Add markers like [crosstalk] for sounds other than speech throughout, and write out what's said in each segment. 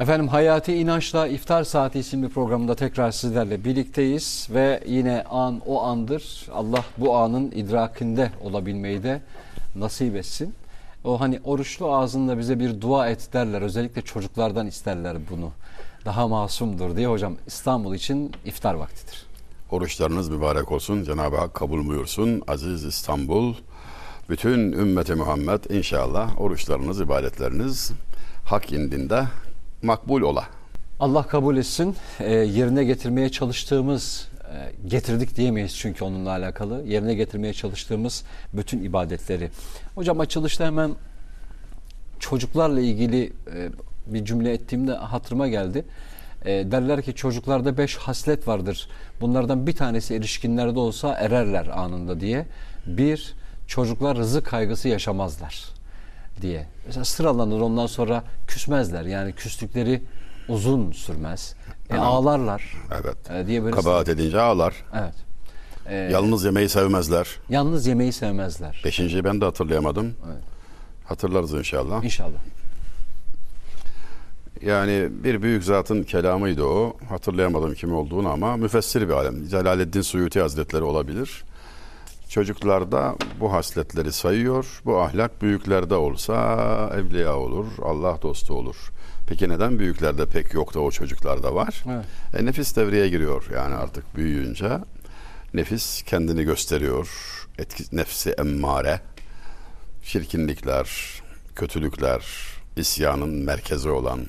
Efendim Hayati İnanç'la İftar Saati isimli programında tekrar sizlerle birlikteyiz ve yine an o andır. Allah bu anın idrakinde olabilmeyi de nasip etsin. O hani oruçlu ağzında bize bir dua et derler. Özellikle çocuklardan isterler bunu. Daha masumdur diye hocam İstanbul için iftar vaktidir. Oruçlarınız mübarek olsun. Cenab-ı Hak kabul buyursun. Aziz İstanbul, bütün ümmeti Muhammed inşallah oruçlarınız, ibadetleriniz hak indinde makbul ola. Allah kabul etsin. E, yerine getirmeye çalıştığımız, e, getirdik diyemeyiz çünkü onunla alakalı. Yerine getirmeye çalıştığımız bütün ibadetleri. Hocam açılışta hemen çocuklarla ilgili e, bir cümle ettiğimde hatırıma geldi. E, derler ki çocuklarda beş haslet vardır. Bunlardan bir tanesi erişkinlerde olsa ererler anında diye. Bir, çocuklar rızık kaygısı yaşamazlar diye. Mesela sıralanır ondan sonra küsmezler. Yani küslükleri uzun sürmez. E, ağlarlar. Evet. E, diye böyle Kabahat edince ağlar. Evet. E, Yalnız yemeği sevmezler. yalnız yemeği sevmezler. Beşinciyi ben de hatırlayamadım. Evet. Hatırlarız inşallah. İnşallah. Yani bir büyük zatın kelamıydı o. Hatırlayamadım kim olduğunu ama müfessir bir alem. Celaleddin Suyuti Hazretleri olabilir. Çocuklarda bu hasletleri sayıyor. Bu ahlak büyüklerde olsa evliya olur, Allah dostu olur. Peki neden büyüklerde pek yok da o çocuklarda var? Evet. E, nefis devreye giriyor yani artık büyüyünce. Nefis kendini gösteriyor. Etki, nefsi emmare. Şirkinlikler, kötülükler, isyanın merkezi olan,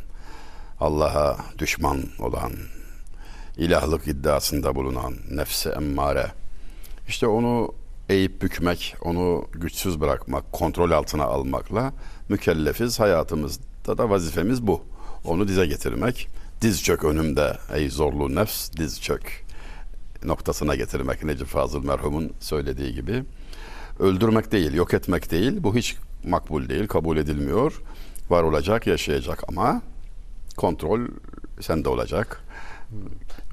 Allah'a düşman olan, ilahlık iddiasında bulunan nefsi emmare. İşte onu eğip bükmek, onu güçsüz bırakmak, kontrol altına almakla mükellefiz. Hayatımızda da vazifemiz bu. Onu dize getirmek. Diz çök önümde ey zorlu nefs, diz çök noktasına getirmek. Necip Fazıl merhumun söylediği gibi. Öldürmek değil, yok etmek değil. Bu hiç makbul değil, kabul edilmiyor. Var olacak, yaşayacak ama kontrol sende olacak.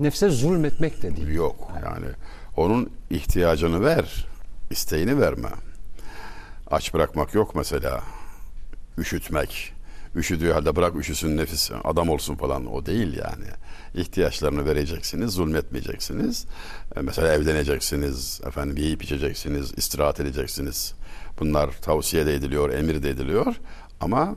Nefse zulmetmek de değil. Yok yani onun ihtiyacını ver, isteğini verme. Aç bırakmak yok mesela. Üşütmek. Üşüdüğü halde bırak üşüsün nefis adam olsun falan o değil yani. İhtiyaçlarını vereceksiniz, zulmetmeyeceksiniz. E, Mesela evleneceksiniz, efendim yiyip içeceksiniz, istirahat edeceksiniz. Bunlar tavsiye de ediliyor, emir de ediliyor. Ama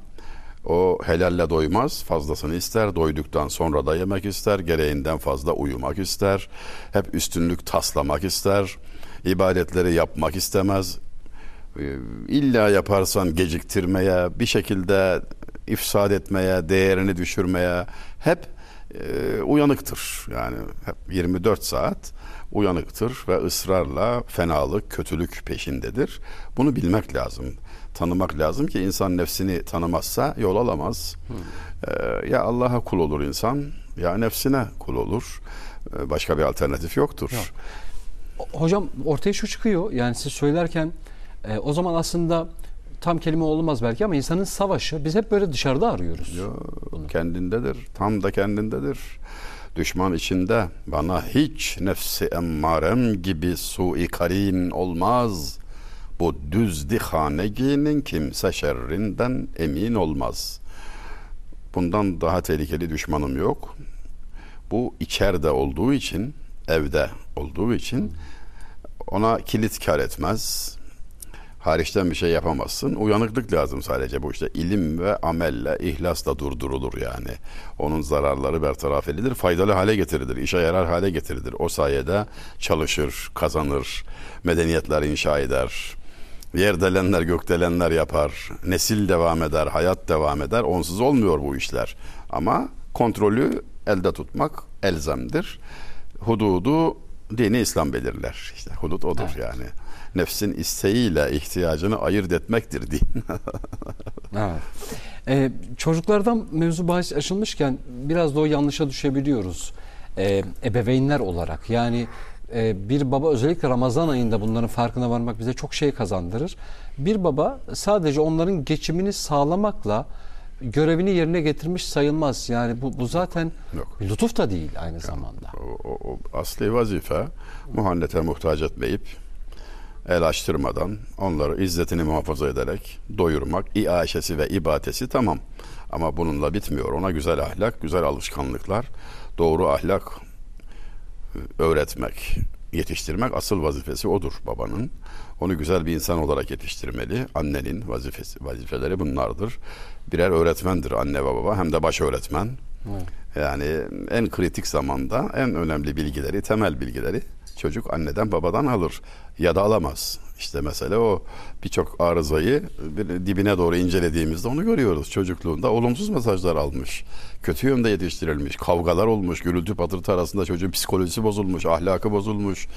o helalle doymaz, fazlasını ister. Doyduktan sonra da yemek ister, gereğinden fazla uyumak ister. Hep üstünlük taslamak ister. İbadetleri yapmak istemez. Ee, İlla yaparsan geciktirmeye, bir şekilde ifsad etmeye, değerini düşürmeye hep e, uyanıktır. Yani hep 24 saat uyanıktır ve ısrarla fenalık, kötülük peşindedir. Bunu bilmek lazım tanımak lazım ki insan nefsini tanımazsa yol alamaz. Ee, ya Allah'a kul olur insan ya nefsine kul olur. Ee, başka bir alternatif yoktur. Yok. Hocam ortaya şu çıkıyor. Yani siz söylerken e, o zaman aslında tam kelime olmaz belki ama insanın savaşı biz hep böyle dışarıda arıyoruz. Yo, kendindedir. Tam da kendindedir. Düşman içinde bana hiç nefsi emmarem gibi sui karin olmaz. Bu düz dihaneginin kimse şerrinden emin olmaz. Bundan daha tehlikeli düşmanım yok. Bu içeride olduğu için, evde olduğu için ona kilit kar etmez. Hariçten bir şey yapamazsın. Uyanıklık lazım sadece bu işte. ilim ve amelle, ihlasla durdurulur yani. Onun zararları bertaraf edilir, faydalı hale getirilir, işe yarar hale getirilir. O sayede çalışır, kazanır, medeniyetler inşa eder. Yerdelenler gökdelenler yapar. Nesil devam eder, hayat devam eder. Onsuz olmuyor bu işler. Ama kontrolü elde tutmak elzemdir. Hududu dini İslam belirler. İşte hudut odur Evet. yani. Nefsin isteğiyle ihtiyacını ayırt etmektir din. [laughs] Evet. Ee, çocuklardan mevzu bahis açılmışken biraz da o yanlışa düşebiliyoruz. Ee, ebeveynler olarak yani e, bir baba özellikle Ramazan ayında bunların farkına varmak bize çok şey kazandırır. Bir baba sadece onların geçimini sağlamakla görevini yerine getirmiş sayılmaz. Yani bu, bu zaten Yok. bir lütuf da değil aynı zamanda. o, o, asli vazife muhannete muhtaç etmeyip el açtırmadan onları izzetini muhafaza ederek doyurmak, iaşesi ve ibadesi tamam. Ama bununla bitmiyor. Ona güzel ahlak, güzel alışkanlıklar, doğru ahlak e, öğretmek, yetiştirmek asıl vazifesi odur babanın. Onu güzel bir insan olarak yetiştirmeli. Annenin vazifesi, vazifeleri bunlardır. Birer öğretmendir anne ve baba hem de baş öğretmen. Evet. Yani en kritik zamanda en önemli bilgileri, temel bilgileri çocuk anneden babadan alır ya da alamaz. İşte mesele o birçok arızayı bir dibine doğru incelediğimizde onu görüyoruz. Çocukluğunda olumsuz mesajlar almış. Kötü yönde yetiştirilmiş. Kavgalar olmuş. Gürültü patırtı arasında çocuğun psikolojisi bozulmuş. Ahlakı bozulmuş.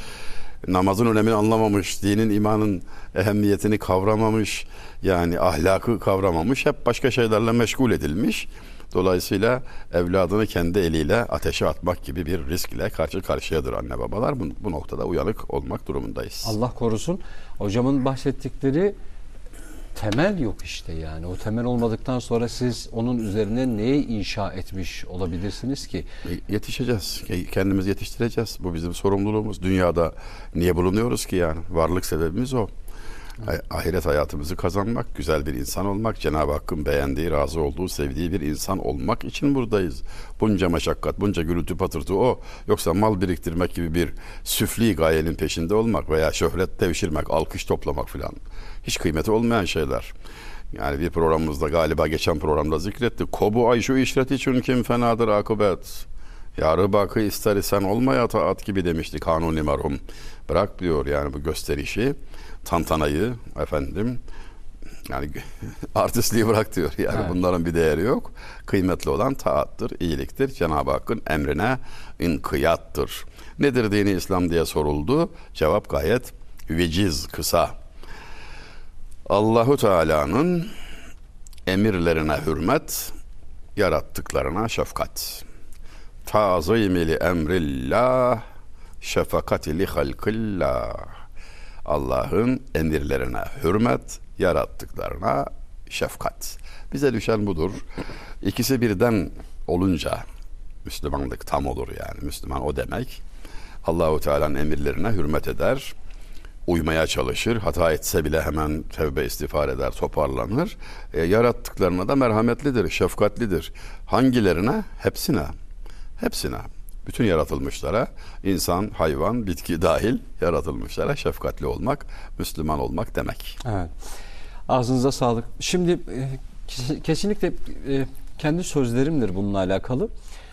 Namazın önemini anlamamış. Dinin, imanın ehemmiyetini kavramamış. Yani ahlakı kavramamış. Hep başka şeylerle meşgul edilmiş. Dolayısıyla evladını kendi eliyle ateşe atmak gibi bir riskle karşı karşıyadır anne babalar. Bu, bu noktada uyanık olmak durumundayız. Allah korusun. Hocamın bahsettikleri temel yok işte yani. O temel olmadıktan sonra siz onun üzerine neyi inşa etmiş olabilirsiniz ki? E, Yetişeceğiz. Ke- Kendimizi yetiştireceğiz. Bu bizim sorumluluğumuz. Dünyada niye bulunuyoruz ki yani? Varlık sebebimiz o. Ahiret hayatımızı kazanmak, güzel bir insan olmak, Cenab-ı Hakk'ın beğendiği, razı olduğu, sevdiği bir insan olmak için buradayız. Bunca meşakkat, bunca gürültü patırtı o. Yoksa mal biriktirmek gibi bir süfli gayenin peşinde olmak veya şöhret devşirmek, alkış toplamak filan. Hiç kıymeti olmayan şeyler. Yani bir programımızda galiba geçen programda zikretti. Kobu ay şu işret için kim fenadır akıbet. Yarı bakı ister isen olmaya taat gibi demişti kanuni merhum. Bırak diyor yani bu gösterişi, tantanayı efendim. Yani [laughs] artistliği bırak diyor. Yani Evet. bunların bir değeri yok. Kıymetli olan taattır, iyiliktir. Cenab-ı Hakk'ın emrine inkiyattır. Nedir dini İslam diye soruldu. Cevap gayet veciz, kısa. Allahu Teala'nın emirlerine hürmet, yarattıklarına şefkat. Tazimi li emrillah, şefakati li halkillah. Allah'ın emirlerine hürmet, yarattıklarına şefkat. Bize düşen budur. İkisi birden olunca Müslümanlık tam olur yani. Müslüman o demek. Allahu Teala'nın emirlerine hürmet eder uymaya çalışır. Hata etse bile hemen tevbe istiğfar eder, toparlanır. E, yarattıklarına da merhametlidir, şefkatlidir. Hangilerine? Hepsine. Hepsine. Bütün yaratılmışlara, insan, hayvan, bitki dahil yaratılmışlara şefkatli olmak, Müslüman olmak demek. Evet. Ağzınıza sağlık. Şimdi e, kes- kesinlikle e, kendi sözlerimdir bununla alakalı.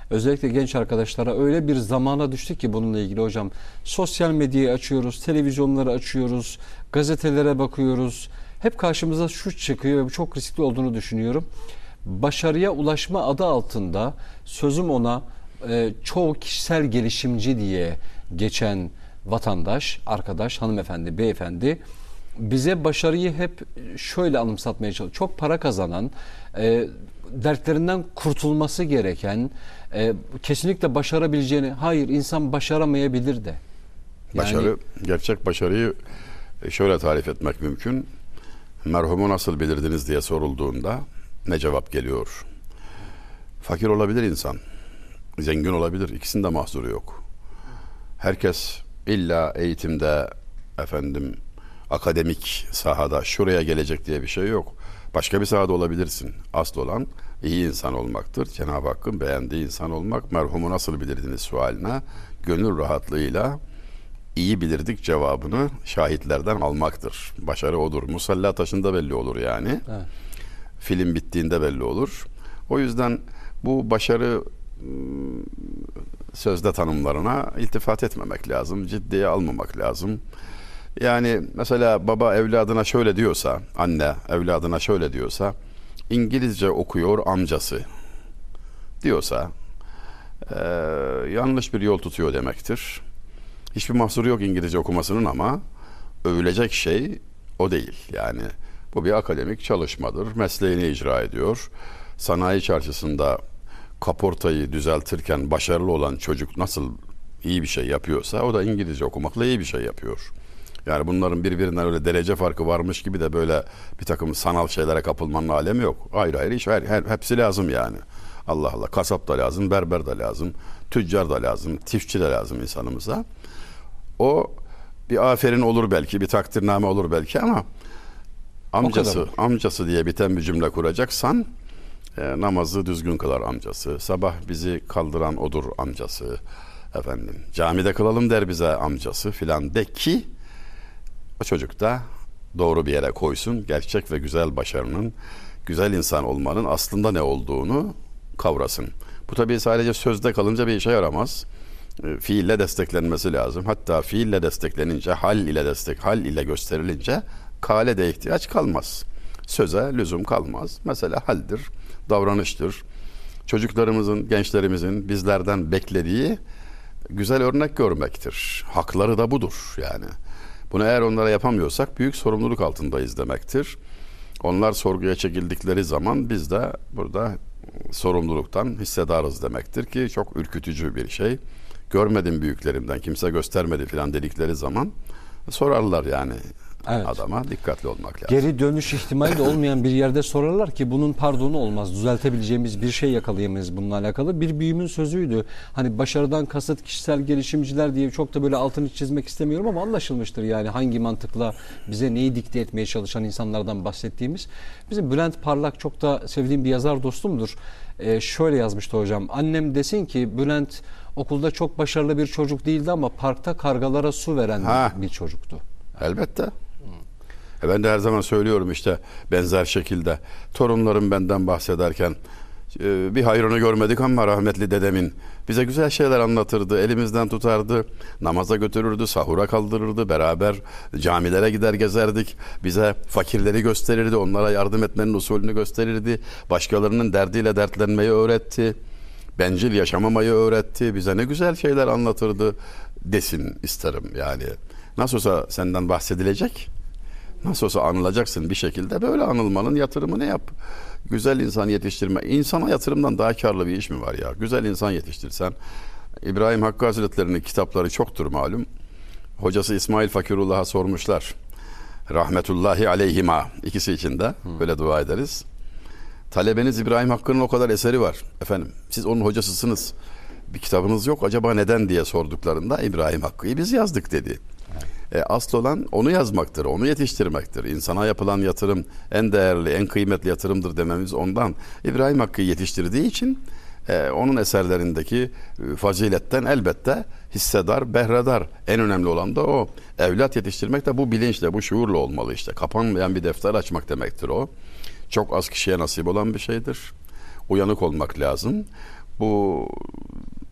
Özellikle genç arkadaşlara öyle bir zamana düştük ki bununla ilgili hocam. Sosyal medyayı açıyoruz, televizyonları açıyoruz, gazetelere bakıyoruz. Hep karşımıza şu çıkıyor ve çok riskli olduğunu düşünüyorum. Başarıya ulaşma adı altında sözüm ona e, çoğu kişisel gelişimci diye geçen vatandaş, arkadaş, hanımefendi, beyefendi bize başarıyı hep şöyle anımsatmaya çalışıyor. Çok para kazanan, e, dertlerinden kurtulması gereken, e, kesinlikle başarabileceğini, hayır insan başaramayabilir de. Yani- Başarı, gerçek başarıyı şöyle tarif etmek mümkün. Merhumu nasıl bilirdiniz diye sorulduğunda ne cevap geliyor? Fakir olabilir insan. Zengin olabilir. İkisinde mahsuru yok. Herkes illa eğitimde efendim akademik sahada şuraya gelecek diye bir şey yok. Başka bir sahada olabilirsin. Asıl olan iyi insan olmaktır. Cenab-ı Hakk'ın beğendiği insan olmak. Merhumu nasıl bilirdiniz sualine gönül rahatlığıyla iyi bilirdik cevabını şahitlerden almaktır. Başarı odur. Musalla taşında belli olur yani. Evet. Film bittiğinde belli olur. O yüzden bu başarı sözde tanımlarına iltifat etmemek lazım. Ciddiye almamak lazım. Yani mesela baba evladına şöyle diyorsa, anne evladına şöyle diyorsa, İngilizce okuyor amcası diyorsa, eee, yanlış bir yol tutuyor demektir. Hiçbir mahsuru yok İngilizce okumasının ama övülecek şey o değil. Yani bu bir akademik çalışmadır. Mesleğini icra ediyor. Sanayi çarşısında kaportayı düzeltirken başarılı olan çocuk nasıl iyi bir şey yapıyorsa o da İngilizce okumakla iyi bir şey yapıyor. Yani bunların birbirinden öyle derece farkı varmış gibi de böyle bir takım sanal şeylere kapılmanın alemi yok. Ayrı ayrı iş her, her- hepsi lazım yani. Allah Allah kasap da lazım, berber de lazım, tüccar da lazım, tifçi de lazım insanımıza. O bir aferin olur belki, bir takdirname olur belki ama amcası, amcası diye biten bir cümle kuracaksan e, namazı düzgün kılar amcası. Sabah bizi kaldıran odur amcası. Efendim camide kılalım der bize amcası filan de ki o çocuk da doğru bir yere koysun. Gerçek ve güzel başarının, güzel insan olmanın aslında ne olduğunu kavrasın. Bu tabii sadece sözde kalınca bir işe yaramaz. E, Fiille desteklenmesi lazım. Hatta fiille desteklenince, hal ile destek, hal ile gösterilince kale de ihtiyaç kalmaz. Söze lüzum kalmaz. Mesela haldir, davranıştır. Çocuklarımızın, gençlerimizin bizlerden beklediği güzel örnek görmektir. Hakları da budur yani. Bunu eğer onlara yapamıyorsak büyük sorumluluk altındayız demektir. Onlar sorguya çekildikleri zaman biz de burada sorumluluktan hissedarız demektir ki çok ürkütücü bir şey. Görmedim büyüklerimden kimse göstermedi filan dedikleri zaman sorarlar yani Evet. adama dikkatli olmak lazım. Geri dönüş ihtimali de olmayan bir yerde sorarlar ki bunun pardonu olmaz. Düzeltebileceğimiz bir şey yakalayamayız bununla alakalı. Bir büyümün sözüydü. Hani başarıdan kasıt kişisel gelişimciler diye çok da böyle altını çizmek istemiyorum ama anlaşılmıştır yani hangi mantıkla bize neyi dikte etmeye çalışan insanlardan bahsettiğimiz. Bizim Bülent Parlak çok da sevdiğim bir yazar dostumdur. Ee, şöyle yazmıştı hocam. Annem desin ki Bülent okulda çok başarılı bir çocuk değildi ama parkta kargalara su veren Ha. bir çocuktu. Elbette. E ben de her zaman söylüyorum işte benzer şekilde. Torunlarım benden bahsederken e, bir hayrını görmedik ama rahmetli dedemin bize güzel şeyler anlatırdı, elimizden tutardı, namaza götürürdü, sahura kaldırırdı, beraber camilere gider gezerdik, bize fakirleri gösterirdi, onlara yardım etmenin usulünü gösterirdi, başkalarının derdiyle dertlenmeyi öğretti, bencil yaşamamayı öğretti, bize ne güzel şeyler anlatırdı desin isterim yani. Nasıl olsa senden bahsedilecek, Nasıl olsa anılacaksın bir şekilde böyle anılmanın yatırımını yap. Güzel insan yetiştirme. İnsana yatırımdan daha karlı bir iş mi var ya? Güzel insan yetiştirsen. İbrahim Hakkı Hazretleri'nin kitapları çoktur malum. Hocası İsmail Fakirullah'a sormuşlar. Rahmetullahi aleyhima. ikisi için de böyle dua ederiz. Talebeniz İbrahim Hakkı'nın o kadar eseri var. Efendim siz onun hocasısınız. Bir kitabınız yok acaba neden diye sorduklarında İbrahim Hakkı'yı biz yazdık dedi. E, asıl olan onu yazmaktır, onu yetiştirmektir. İnsana yapılan yatırım en değerli, en kıymetli yatırımdır dememiz ondan. İbrahim Hakkı'yı yetiştirdiği için e, onun eserlerindeki e, faziletten elbette hissedar, behredar. En önemli olan da o. Evlat yetiştirmek de bu bilinçle, bu şuurla olmalı işte. Kapanmayan bir defter açmak demektir o. Çok az kişiye nasip olan bir şeydir. Uyanık olmak lazım. Bu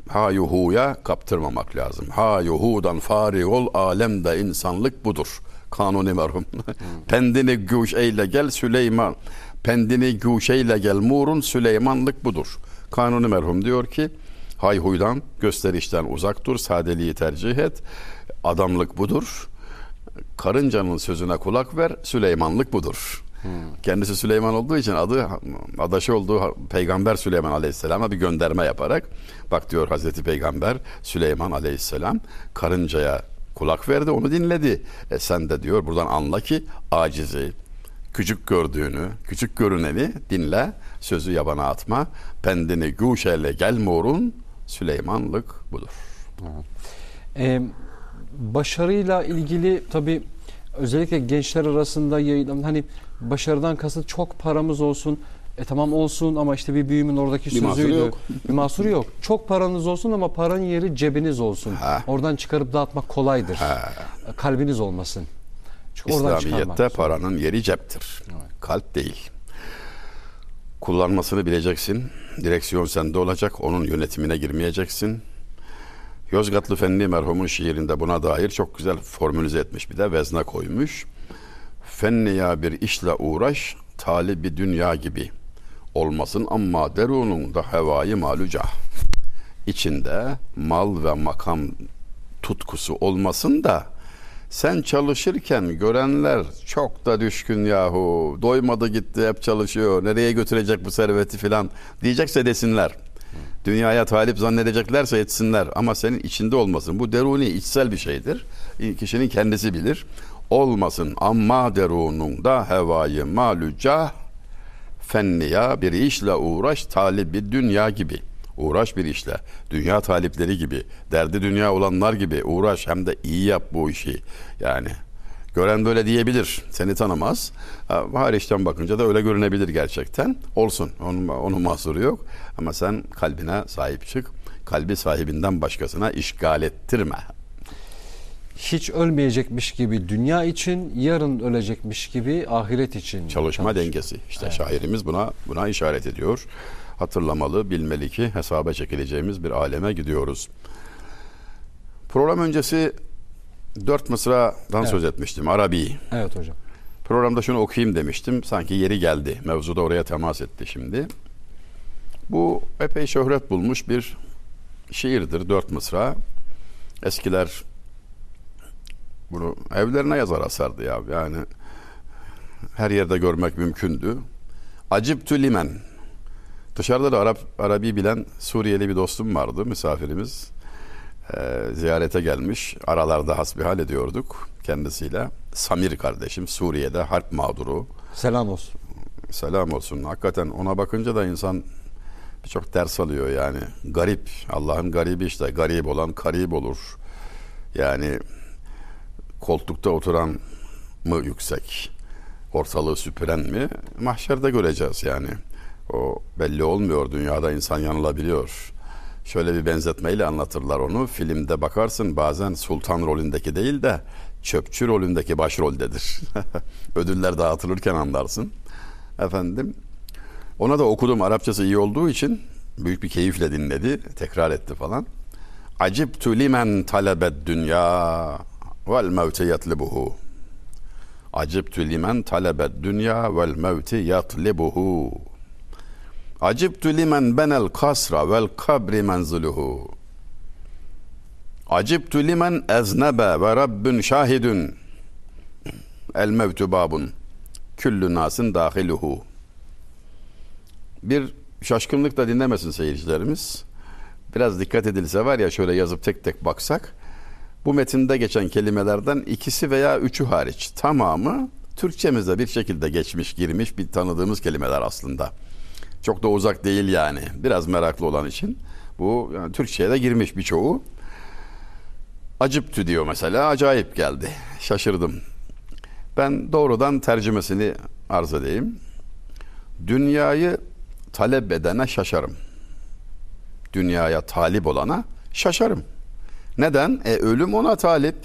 ha yuhuya kaptırmamak lazım. Ha yuhudan fari ol alemde insanlık budur. Kanuni merhum. [laughs] Pendini güç eyle gel Süleyman. Pendini güç eyle gel Murun Süleymanlık budur. Kanuni merhum diyor ki hayhuydan gösterişten uzak dur sadeliği tercih et. Adamlık budur. Karıncanın sözüne kulak ver Süleymanlık budur. Kendisi Süleyman olduğu için adı adaşı olduğu Peygamber Süleyman Aleyhisselam'a bir gönderme yaparak bak diyor Hazreti Peygamber Süleyman Aleyhisselam karıncaya kulak verdi onu dinledi. E sen de diyor buradan anla ki acizi küçük gördüğünü, küçük görüneni dinle, sözü yabana atma. Pendini guşeyle gel morun Süleymanlık budur. Ee, başarıyla ilgili tabi özellikle gençler arasında yayılan hani başarıdan kasıt çok paramız olsun. E tamam olsun ama işte bir büyümün oradaki Bir mahsuru sözüydü. yok. Bir mahsuru yok. Çok paranız olsun ama paranın yeri cebiniz olsun. Ha. Oradan çıkarıp dağıtmak kolaydır. Ha. Kalbiniz olmasın. Çünkü İslamiyet'te paranın yeri ceptir. Kalp değil. Kullanmasını bileceksin. Direksiyon sende olacak. Onun yönetimine girmeyeceksin. Yozgatlı Fenli merhumun şiirinde buna dair çok güzel formülize etmiş bir de vezne koymuş. Fenniya bir işle uğraş, talibi dünya gibi olmasın ama derunun da hevayı maluca. İçinde mal ve makam tutkusu olmasın da sen çalışırken görenler çok da düşkün yahu. Doymadı gitti hep çalışıyor. Nereye götürecek bu serveti filan diyecekse desinler. Dünyaya talip zannedeceklerse etsinler ama senin içinde olmasın. Bu deruni içsel bir şeydir. Kişinin kendisi bilir. Olmasın amma derununda hevayı malüca fenniya bir işle uğraş talibi dünya gibi Uğraş bir işle. Dünya talipleri gibi, derdi dünya olanlar gibi uğraş hem de iyi yap bu işi. Yani gören böyle diyebilir. Seni tanımaz. Ha, Hariçten bakınca da öyle görünebilir gerçekten. Olsun. Onun, onun mahsuru yok. Ama sen kalbine sahip çık. Kalbi sahibinden başkasına işgal ettirme. Hiç ölmeyecekmiş gibi dünya için, yarın ölecekmiş gibi ahiret için. Çalışma çalış. dengesi. İşte şairimiz buna buna işaret ediyor. Hatırlamalı, bilmeli ki hesaba çekileceğimiz bir aleme gidiyoruz. Program öncesi dört mısradan söz etmiştim. Arabi. Evet hocam. Programda şunu okuyayım demiştim. Sanki yeri geldi. Mevzu da oraya temas etti şimdi. Bu epey şöhret bulmuş bir şiirdir. Dört mısra. Eskiler bunu evlerine yazar asardı ya. Yani her yerde görmek mümkündü. Aciptü limen. Dışarıda da Arap, Arabi bilen Suriyeli bir dostum vardı, misafirimiz. Ee, ziyarete gelmiş. Aralarda hasbihal ediyorduk kendisiyle. Samir kardeşim Suriye'de harp mağduru. Selam olsun. Selam olsun. Hakikaten ona bakınca da insan birçok ders alıyor yani. Garip. Allah'ın garibi işte. Garip olan karib olur. Yani koltukta oturan mı yüksek? Ortalığı süpüren mi? Mahşerde göreceğiz yani. O belli olmuyor. Dünyada insan yanılabiliyor. Şöyle bir benzetmeyle anlatırlar onu. Filmde bakarsın bazen sultan rolündeki değil de çöpçü rolündeki başroldedir. [laughs] Ödüller dağıtılırken anlarsın. Efendim ona da okudum Arapçası iyi olduğu için büyük bir keyifle dinledi. Tekrar etti falan. Acibtu limen talebed dünya vel mevte yatlibuhu. Acibtu limen talebed dünya vel mevte yatlibuhu. Acibtu limen benel kasra vel kabri menziluhu. Acibtu limen eznebe ve rabbün şahidün. El mevtu babun. Küllü nasın dahiluhu. Bir şaşkınlıkla dinlemesin seyircilerimiz. Biraz dikkat edilse var ya şöyle yazıp tek tek baksak. Bu metinde geçen kelimelerden ikisi veya üçü hariç tamamı Türkçemizde bir şekilde geçmiş, girmiş bir tanıdığımız kelimeler aslında. Çok da uzak değil yani. Biraz meraklı olan için. Bu yani Türkçe'ye de girmiş birçoğu. Acıptü diyor mesela. Acayip geldi. Şaşırdım. Ben doğrudan tercümesini arz edeyim. Dünyayı talep edene şaşarım. Dünyaya talip olana şaşarım. Neden? E ölüm ona talip.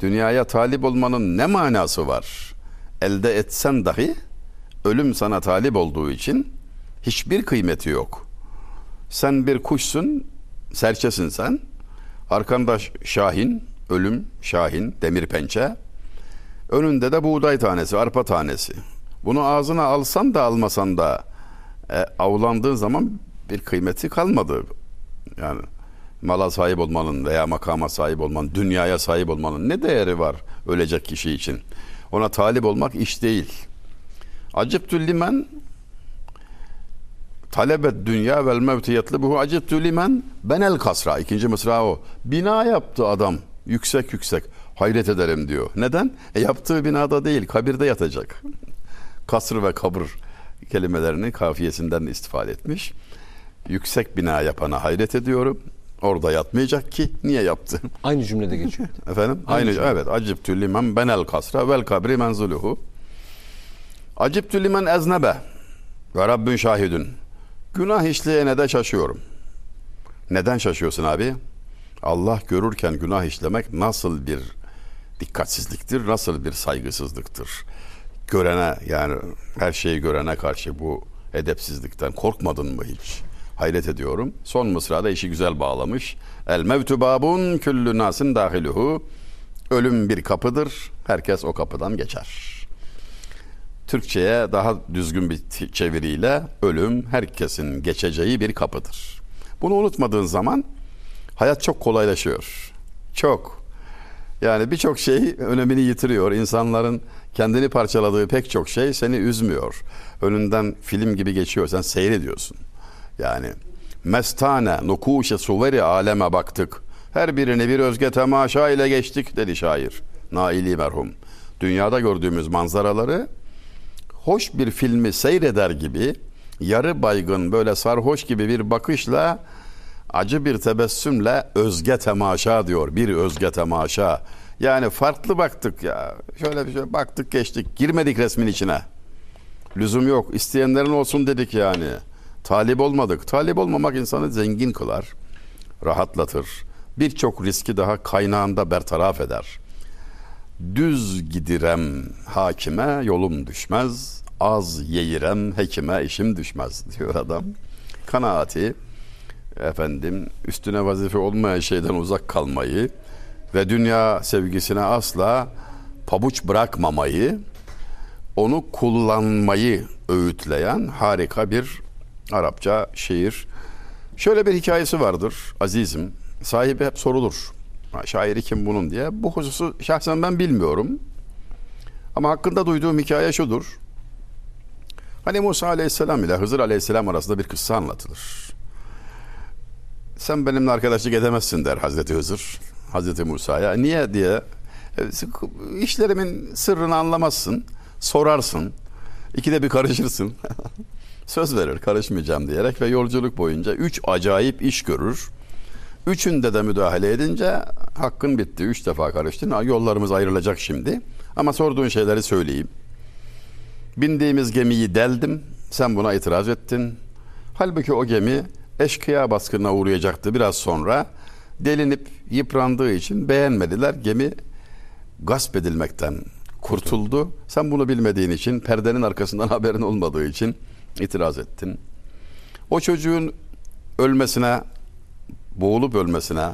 Dünyaya talip olmanın ne manası var? Elde etsen dahi ölüm sana talip olduğu için hiçbir kıymeti yok. Sen bir kuşsun, serçesin sen. Arkanda şahin, ölüm, şahin, demir pençe. Önünde de buğday tanesi, arpa tanesi. Bunu ağzına alsan da almasan da e, avlandığın zaman bir kıymeti kalmadı. Yani mala sahip olmanın veya makama sahip olmanın, dünyaya sahip olmanın ne değeri var ölecek kişi için? Ona talip olmak iş değil. Acıptü limen talebet dünya vel mevti yetlibuhu acıptü limen benel kasra. İkinci mısra o. Bina yaptı adam. Yüksek yüksek. Hayret ederim diyor. Neden? E yaptığı binada değil, kabirde yatacak. Kasır ve kabır kelimelerini kafiyesinden istifade etmiş. Yüksek bina yapana hayret ediyorum. Orada yatmayacak ki niye yaptı? [laughs] Aynı cümlede geçiyor. [laughs] Efendim? Aynı, Aynı evet. Acibtü limen benel kasra vel kabri menzuluhu. Acibtü limen eznebe ve Rabbün şahidün. Günah işleyene de şaşıyorum. Neden şaşıyorsun abi? Allah görürken günah işlemek nasıl bir dikkatsizliktir, nasıl bir saygısızlıktır. Görene yani her şeyi görene karşı bu edepsizlikten korkmadın mı hiç? Hayret ediyorum. Son mısrada işi güzel bağlamış. El mevtu babun küllü nasin dahiluhu. Ölüm bir kapıdır. Herkes o kapıdan geçer. Türkçe'ye daha düzgün bir çeviriyle ölüm herkesin geçeceği bir kapıdır. Bunu unutmadığın zaman hayat çok kolaylaşıyor. Çok. Yani birçok şey önemini yitiriyor. İnsanların kendini parçaladığı pek çok şey seni üzmüyor. Önünden film gibi geçiyor. Sen seyrediyorsun. Yani mestane nukuşe suveri aleme baktık. Her birini bir özge temaşa ile geçtik dedi şair. Naili merhum. Dünyada gördüğümüz manzaraları hoş bir filmi seyreder gibi yarı baygın böyle sarhoş gibi bir bakışla acı bir tebessümle özge temaşa diyor. Bir özge temaşa. Yani farklı baktık ya. Şöyle bir şey baktık geçtik. Girmedik resmin içine. Lüzum yok. İsteyenlerin olsun dedik yani. Talip olmadık. Talip olmamak insanı zengin kılar. Rahatlatır. Birçok riski daha kaynağında bertaraf eder. Düz gidirem hakime yolum düşmez. Az yeyirem hekime işim düşmez [laughs] diyor adam. Kanaati efendim üstüne vazife olmayan şeyden uzak kalmayı ve dünya sevgisine asla pabuç bırakmamayı onu kullanmayı öğütleyen harika bir Arapça şiir. Şöyle bir hikayesi vardır azizim. Sahibi hep sorulur. Şairi kim bunun diye. Bu hususu şahsen ben bilmiyorum. Ama hakkında duyduğum hikaye şudur. Hani Musa Aleyhisselam ile Hızır Aleyhisselam arasında bir kıssa anlatılır. Sen benimle arkadaşlık edemezsin der Hazreti Hızır. Hazreti Musa'ya. Niye diye. "E, işlerimin sırrını anlamazsın. Sorarsın. İkide bir karışırsın. [laughs] Söz verir karışmayacağım diyerek ve yolculuk boyunca üç acayip iş görür. Üçünde de müdahale edince hakkın bitti. Üç defa karıştın. Yollarımız ayrılacak şimdi. Ama sorduğun şeyleri söyleyeyim. Bindiğimiz gemiyi deldim. Sen buna itiraz ettin. Halbuki o gemi eşkıya baskınına uğrayacaktı biraz sonra. Delinip yıprandığı için beğenmediler. Gemi gasp edilmekten kurtuldu. Sen bunu bilmediğin için, perdenin arkasından [laughs] haberin olmadığı için itiraz ettin. O çocuğun ölmesine, boğulup ölmesine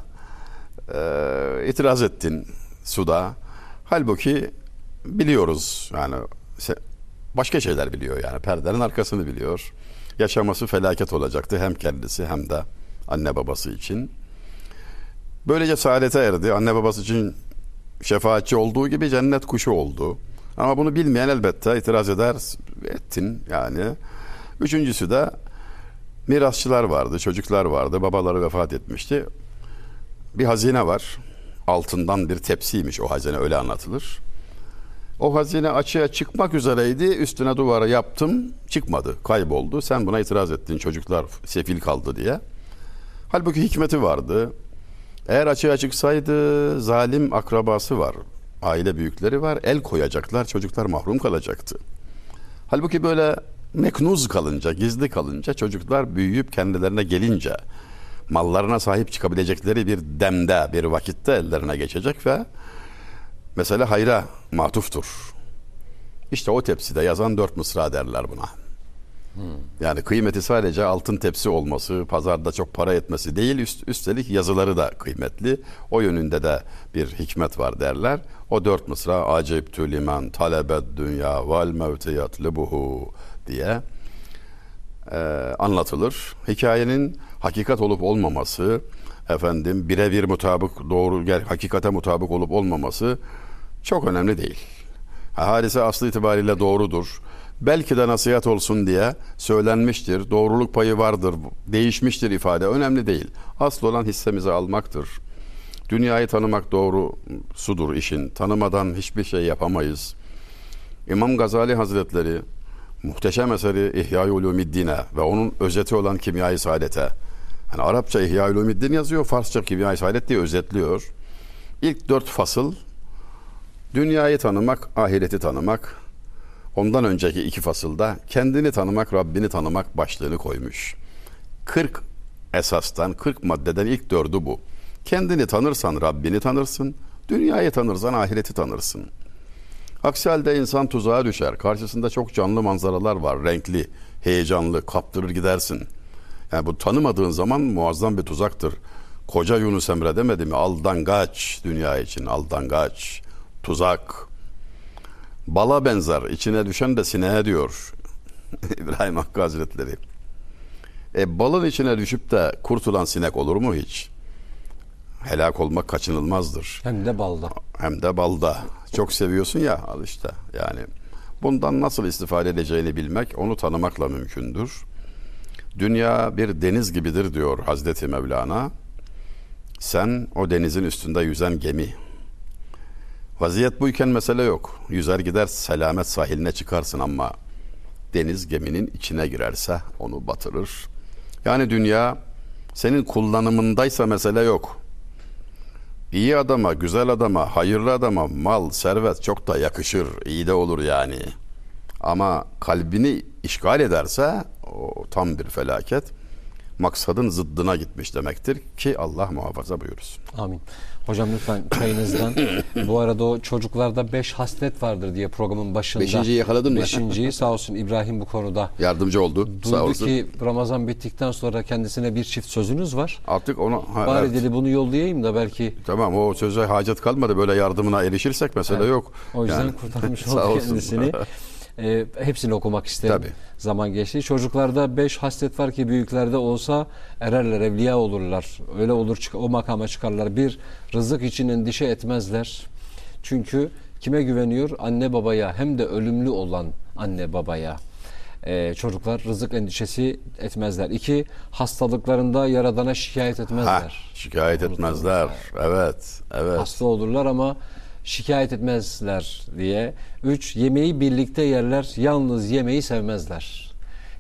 e, itiraz ettin suda. Halbuki biliyoruz yani başka şeyler biliyor yani perdenin arkasını biliyor. Yaşaması felaket olacaktı hem kendisi hem de anne babası için. Böylece saadete erdi. Anne babası için şefaatçi olduğu gibi cennet kuşu oldu. Ama bunu bilmeyen elbette itiraz eder, ettin yani. Üçüncüsü de mirasçılar vardı, çocuklar vardı, babaları vefat etmişti. Bir hazine var. Altından bir tepsiymiş o hazine öyle anlatılır. O hazine açığa çıkmak üzereydi. Üstüne duvara yaptım. Çıkmadı. Kayboldu. Sen buna itiraz ettin. Çocuklar sefil kaldı diye. Halbuki hikmeti vardı. Eğer açığa çıksaydı zalim akrabası var. Aile büyükleri var. El koyacaklar. Çocuklar mahrum kalacaktı. Halbuki böyle meknuz kalınca, gizli kalınca çocuklar büyüyüp kendilerine gelince mallarına sahip çıkabilecekleri bir demde, bir vakitte ellerine geçecek ve mesela hayra matuftur. İşte o tepside yazan dört mısra derler buna. Yani kıymeti sadece altın tepsi olması, pazarda çok para etmesi değil, üst, üstelik yazıları da kıymetli. O yönünde de bir hikmet var derler. O dört mısra acibtü limen talebed dünya vel mevte yatlibuhu diye e, anlatılır. Hikayenin hakikat olup olmaması, efendim birebir mutabık doğru gel hakikate mutabık olup olmaması çok önemli değil. Ha, Hadise aslı itibariyle doğrudur. Belki de nasihat olsun diye söylenmiştir. Doğruluk payı vardır. Değişmiştir ifade. Önemli değil. Asıl olan hissemizi almaktır. Dünyayı tanımak doğru sudur işin. Tanımadan hiçbir şey yapamayız. İmam Gazali Hazretleri muhteşem eseri İhya-i Ulumiddin'e ve onun özeti olan Kimya-i Saadet'e hani Arapça İhya-i Ulumiddin yazıyor, Farsça Kimya-i Saadet diye özetliyor. İlk dört fasıl dünyayı tanımak, ahireti tanımak, ondan önceki iki fasılda kendini tanımak, Rabbini tanımak başlığını koymuş. 40 esastan, 40 maddeden ilk dördü bu. Kendini tanırsan Rabbini tanırsın, dünyayı tanırsan ahireti tanırsın. Aksi halde insan tuzağa düşer. Karşısında çok canlı manzaralar var, renkli, heyecanlı, kaptırır gidersin. Yani bu tanımadığın zaman muazzam bir tuzaktır. Koca Yunus Emre demedi mi? Aldan kaç dünya için, aldan kaç. Tuzak. Bala benzer, içine düşen de sineğe diyor. [laughs] İbrahim Hakkı Hazretleri. E balın içine düşüp de kurtulan sinek olur mu hiç? Helak olmak kaçınılmazdır Hem de balda. hem de balda. Çok seviyorsun ya al işte yani. Bundan nasıl istifade edeceğini bilmek, onu tanımakla mümkündür. Dünya bir deniz gibidir diyor Hazreti Mevlana. Sen o denizin üstünde yüzen gemi. Vaziyet buyken mesele yok. Yüzer gider selamet sahiline çıkarsın ama deniz geminin içine girerse onu batırır. Yani dünya senin kullanımındaysa mesele yok. İyi adama, güzel adama, hayırlı adama mal, servet çok da yakışır. iyi de olur yani. Ama kalbini işgal ederse o tam bir felaket. Maksadın zıddına gitmiş demektir ki Allah muhafaza buyursun. Amin. Hocam lütfen çayınızdan. [coughs] Bu arada o çocuklarda beş haslet vardır diye programın başında. Beşinciyi yakaladın mı? Beşinciyi sağ olsun İbrahim bu konuda. Yardımcı oldu. Sağ Duydu olsun. ki Ramazan bittikten sonra kendisine bir çift sözünüz var. Artık onu ha, Bari evet. dedi bunu yollayayım da belki Tamam o söze hacet kalmadı. Böyle yardımına erişirsek mesele yok. o yüzden Yani, kurtarmış [laughs] sağ oldu kendisini. [laughs] Ee, hepsini okumak isterim. Tabii. Zaman geçti. Çocuklarda beş haslet var ki büyüklerde olsa ererler, evliya olurlar. Öyle olur o makama çıkarlar. Bir, rızık için endişe etmezler. Çünkü kime güveniyor? Anne babaya hem de ölümlü olan anne babaya. Ee, çocuklar rızık endişesi etmezler. İki, hastalıklarında yaradana şikayet Ha, etmezler. şikayet etmezler. Evet. Evet. Hasta olurlar ama şikayet etmezler diye. Üç, yemeği birlikte yerler, yalnız yemeği sevmezler.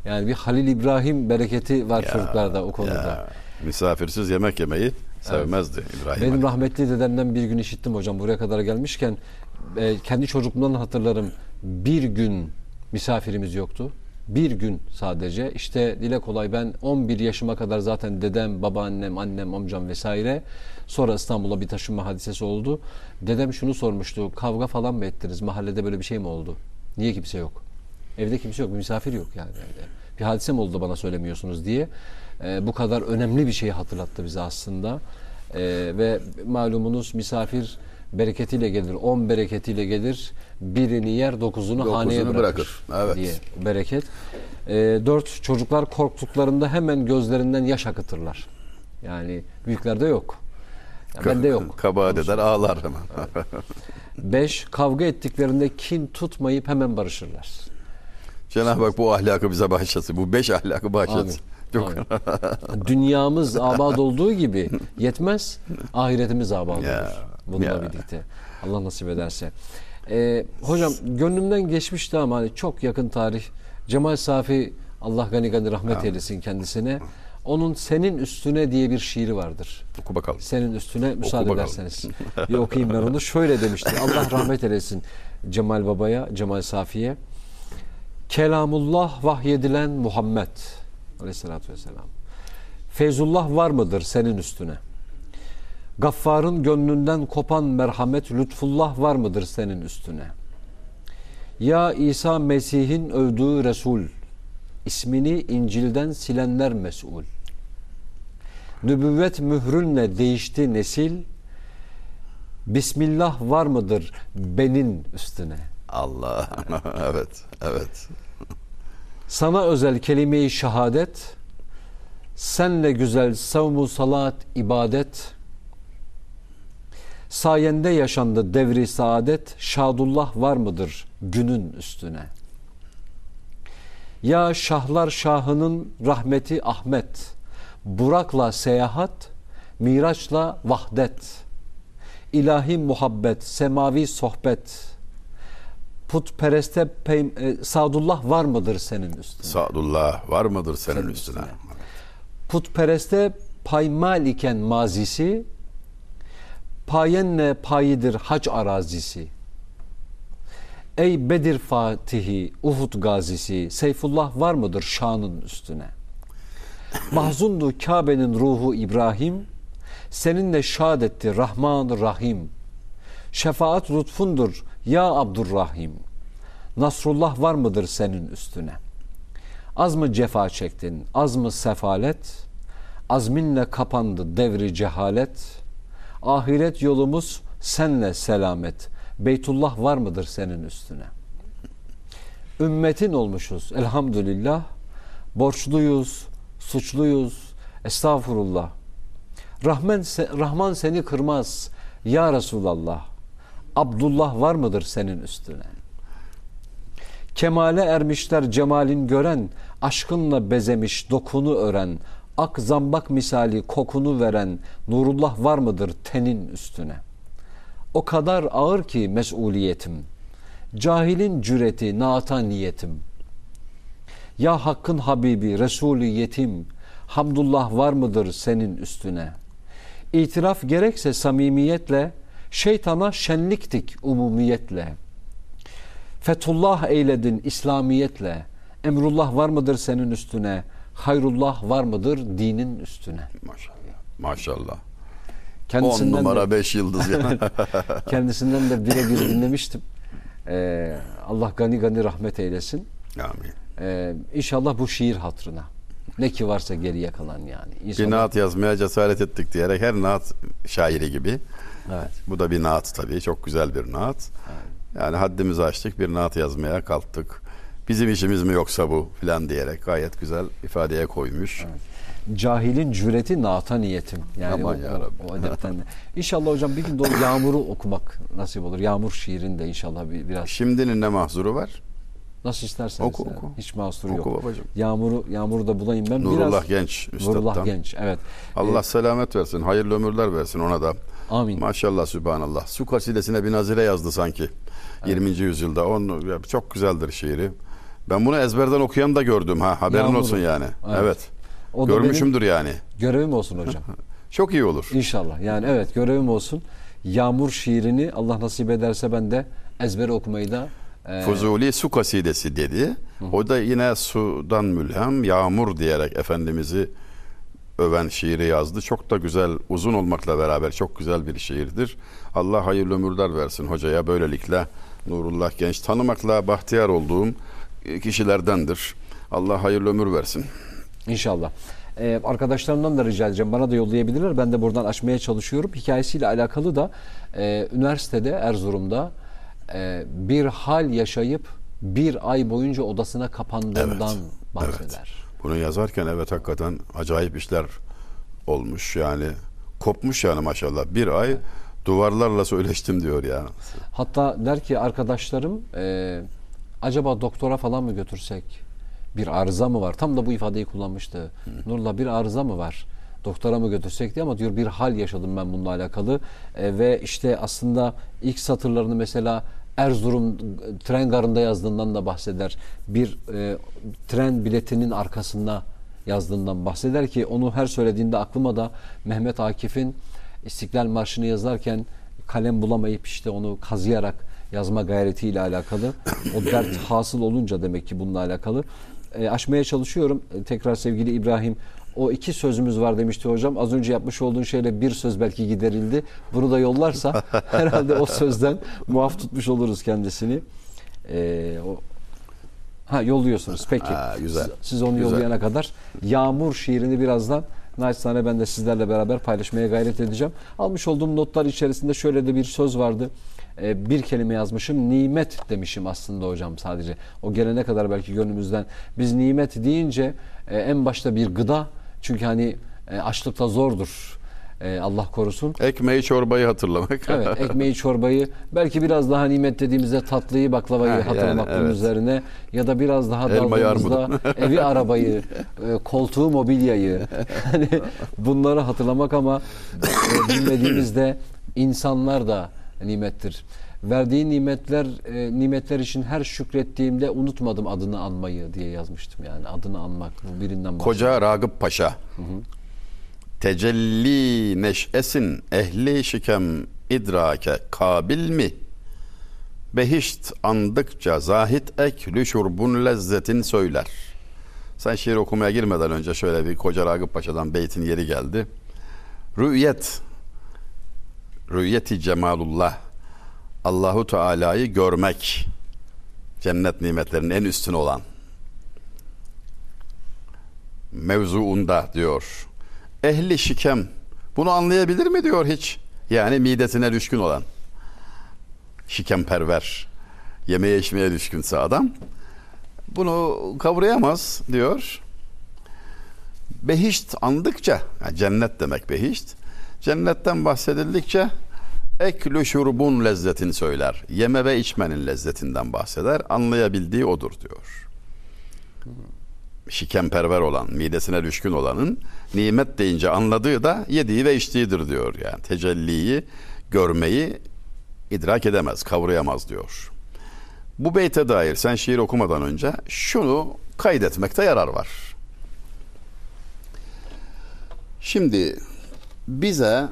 Yani bir Halil İbrahim bereketi var çocuklarda o konuda. Ya, misafirsiz yemek yemeyi sevmezdi İbrahim. Benim Ali. rahmetli dedemden bir gün işittim hocam buraya kadar gelmişken e, kendi çocukluğumdan hatırlarım bir gün misafirimiz yoktu. Bir gün sadece işte dile kolay ben 11 yaşıma kadar zaten dedem, babaannem, annem, amcam vesaire sonra İstanbul'a bir taşınma hadisesi oldu. Dedem şunu sormuştu kavga falan mı ettiniz mahallede böyle bir şey mi oldu? Niye kimse yok? Evde kimse yok, bir misafir yok yani evde. Bir hadise mi oldu bana söylemiyorsunuz diye. Ee, bu kadar önemli bir şeyi hatırlattı bize aslında. Ee, ve malumunuz misafir bereketiyle gelir, on bereketiyle gelir. Birini yer, dokuzunu, Dokuzunu haneye bırakır. bırakır, evet. Diye bereket. Ee, dört, çocuklar korktuklarında hemen gözlerinden yaş akıtırlar. Yani büyüklerde yok. Ya bende yok. Kabahat eder ağlar hemen. Beş, kavga ettiklerinde kin tutmayıp hemen barışırlar. Cenab-ı Hak bu ahlakı bize bağışlasın. Bu beş ahlakı. Amin. Çok. Dünyamız abad olduğu gibi yetmez, ahiretimiz abad olur bununla ya. birlikte. Allah nasip ederse. Ee, hocam gönlümden geçmişti ama hani çok yakın tarih. Cemal Safi Allah gani gani rahmet eylesin kendisine. Onun senin üstüne diye bir şiiri vardır. Oku bakalım. Senin üstüne müsaade bakalım. ederseniz. Bir okuyayım ben onu. Şöyle demişti. [laughs] Allah rahmet eylesin Cemal Baba'ya, Cemal Safi'ye. Kelamullah vahyedilen Muhammed Aleyhisselatü Vesselam. Feyzullah var mıdır senin üstüne? Gaffarın gönlünden kopan merhamet, lütfullah var mıdır senin üstüne? Ya İsa Mesih'in övdüğü Resul, ismini İncil'den silenler mesul. Nübüvvet mührünle değişti nesil, Bismillah var mıdır benin üstüne? Allah. [laughs] evet. Evet. Sana özel kelime-i şehadet, senle güzel savmu salat ibadet, sayende yaşandı devri saadet, şadullah var mıdır günün üstüne? Ya şahlar şahının rahmeti Ahmet, Burak'la seyahat, Miraç'la vahdet, ilahi muhabbet, semavi sohbet, putpereste pey- e, Sadullah var mıdır senin üstüne? Sadullah var mıdır senin, Senin üstüne? üstüne. Putpereste paymal iken mazisi, payenle payidir hac arazisi. Ey Bedir Fatihi, Uhud gazisi, Seyfullah var mıdır şanın üstüne? Mahzundu Kabe'nin ruhu İbrahim, seninle şad etti Rahman Rahim. Şefaat lütfundur ya Abdurrahim. Nasrullah var mıdır senin üstüne? Az mı cefa çektin, az mı sefalet? Azminle kapandı devri cehalet. Ahiret yolumuz senle selamet. Beytullah var mıdır senin üstüne? Ümmetin olmuşuz elhamdülillah. Borçluyuz, suçluyuz. Estağfurullah. Rahman, Rahman seni kırmaz. Ya Resulallah. Abdullah var mıdır senin üstüne? Kemale ermişler cemalin gören, aşkınla bezemiş dokunu ören, ak zambak misali kokunu veren nurullah var mıdır tenin üstüne? O kadar ağır ki mesuliyetim, cahilin cüreti naata niyetim. Ya Hakk'ın Habibi, Resulü yetim, Hamdullah var mıdır senin üstüne? İtiraf gerekse samimiyetle, şeytana şenliktik umumiyetle. Fethullah eyledin İslamiyetle, emrullah var mıdır senin üstüne? Hayrullah var mıdır dinin üstüne? Maşallah. Maşallah. 10 [laughs] Kendisinden de- numara 5 yıldız ya. Kendisinden de birebir dinlemiştim. Ee, Allah gani gani rahmet eylesin. Amin. Ee, inşallah bu şiir hatrına. Ne ki varsa geriye kalan yani. Bir İnşallah. naat yazmaya cesaret ettik diyerek her naat şairi gibi. Evet. Bu da bir naat tabii. Çok güzel bir naat. Yani haddimizi aştık bir naat yazmaya kalktık. Bizim işimiz mi yoksa bu filan diyerek gayet güzel ifadeye koymuş. Cahilin cüreti naata niyetim. Yani Aman o, ya o- Rabbi. o edepten de. [laughs] İnşallah hocam bir gün de yağmuru okumak nasip olur. Yağmur şiirini de inşallah bir, biraz Şimdinin ne mahzuru var? nasıl isterseniz. Oku, yani. oku. Hiç mahsuru Oku yok. babacığım. Yağmuru yağmuru da bulayım ben. Nurullah biraz, Genç Nurullah Üstad'dan. Genç. Evet. Allah selamet versin. Hayırlı ömürler versin ona da. Amin. Maşallah Sübhanallah. Su kasidesine bir nazire yazdı sanki. 20. yüzyılda. Onu, ya çok güzeldir şiiri. Ben bunu ezberden okuyan da gördüm ha. Haberin Yağmuru. olsun yani. Evet. Evet. O da Görmüşümdür yani. görevim olsun hocam. [laughs] Çok iyi olur. İnşallah. Yani evet görevim olsun. Yağmur şiirini Allah nasip ederse ben de ezbere okumayı da e, Fuzuli su kasidesi dedi. O da yine sudan mülhem yağmur diyerek Efendimiz'i öven şiiri yazdı. Çok da güzel, uzun olmakla beraber çok güzel bir şiirdir. Allah hayırlı ömürler versin hocaya. Böylelikle Nurullah Genç tanımakla bahtiyar olduğum kişilerdendir. Allah hayırlı ömür versin. İnşallah. Ee, arkadaşlarımdan da rica edeceğim. Bana da yollayabilirler. Ben de buradan açmaya çalışıyorum. Hikayesiyle alakalı da e, üniversitede Erzurum'da e, bir hal yaşayıp bir ay boyunca odasına kapandığından Evet, bahseder. Bunu yazarken evet hakikaten acayip işler olmuş yani. Kopmuş yani maşallah. Bir ay duvarlarla söyleştim diyor ya. Hatta der ki arkadaşlarım e, acaba doktora falan mı götürsek? Bir arıza mı var? Tam da bu ifadeyi kullanmıştı. Nurla bir arıza mı var? Doktora mı götürsek diye ama diyor bir hal yaşadım ben bununla alakalı. E, ve işte aslında ilk satırlarını mesela Erzurum tren garında yazdığından da bahseder. Bir e, tren biletinin arkasında yazdığından bahseder ki onu her söylediğinde aklıma da Mehmet Akif'in İstiklal Marşı'nı yazarken kalem bulamayıp işte onu kazıyarak yazma gayretiyle alakalı. O dert [coughs] hasıl olunca demek ki bununla alakalı. E, aşmaya çalışıyorum. E, tekrar sevgili İbrahim o iki sözümüz var demişti hocam. Az önce yapmış olduğun şeyle bir söz belki giderildi. Bunu da yollarsa [laughs] herhalde o sözden muaf tutmuş oluruz kendisini. E, o Ha yolluyorsunuz peki. Ha, güzel. Siz, siz onu Güzel. yollayana kadar Yağmur şiirini birazdan naçizane ben de sizlerle beraber paylaşmaya gayret edeceğim. Almış olduğum notlar içerisinde şöyle de bir söz vardı. Ee, bir kelime yazmışım. Nimet demişim aslında hocam sadece. O gelene kadar belki gönlümüzden. Biz nimet deyince e, en başta bir gıda. Çünkü hani e, açlıkta zordur. E, Allah korusun. Ekmeği çorbayı hatırlamak. Evet [laughs] ekmeği çorbayı belki biraz daha nimet dediğimizde tatlıyı baklavayı Ha, yani, hatırlamak bunun evet. üzerine ya da biraz daha daldığımızda [laughs] evi arabayı e, koltuğu mobilyayı hani bunları hatırlamak ama e, bilmediğimizde insanlar da nimettir. Verdiği nimetler e, nimetler için her şükrettiğimde unutmadım adını anmayı diye yazmıştım yani adını anmak bu birinden. Koca Ragıp Paşa. Tecelli neşesin ehli şikem idrake kabil mi? Behişt andıkça zahit ek şurbun lezzetin söyler. Sen şiir okumaya girmeden önce şöyle bir Koca Ragıp Paşa'dan beytin yeri geldi. Rü'yet Rü'yeti cemalullah Allahu Teala'yı görmek cennet nimetlerinin en üstün olan mevzuunda diyor. Ehli şikem bunu anlayabilir mi diyor hiç? Yani midesine düşkün olan. Şikemperver. Yemeğe içmeye düşkünse adam. Bunu kavrayamaz diyor. Behişt andıkça, yani cennet demek behişt. Cennetten bahsedildikçe eklü şurbun lezzetini söyler. Yeme ve içmenin lezzetinden bahseder. Anlayabildiği odur diyor şikemperver olan, midesine düşkün olanın nimet deyince anladığı da yediği ve içtiğidir diyor. Yani tecelliyi, görmeyi idrak edemez, kavrayamaz diyor. Bu beyte dair sen şiir okumadan önce şunu kaydetmekte yarar var. Şimdi bize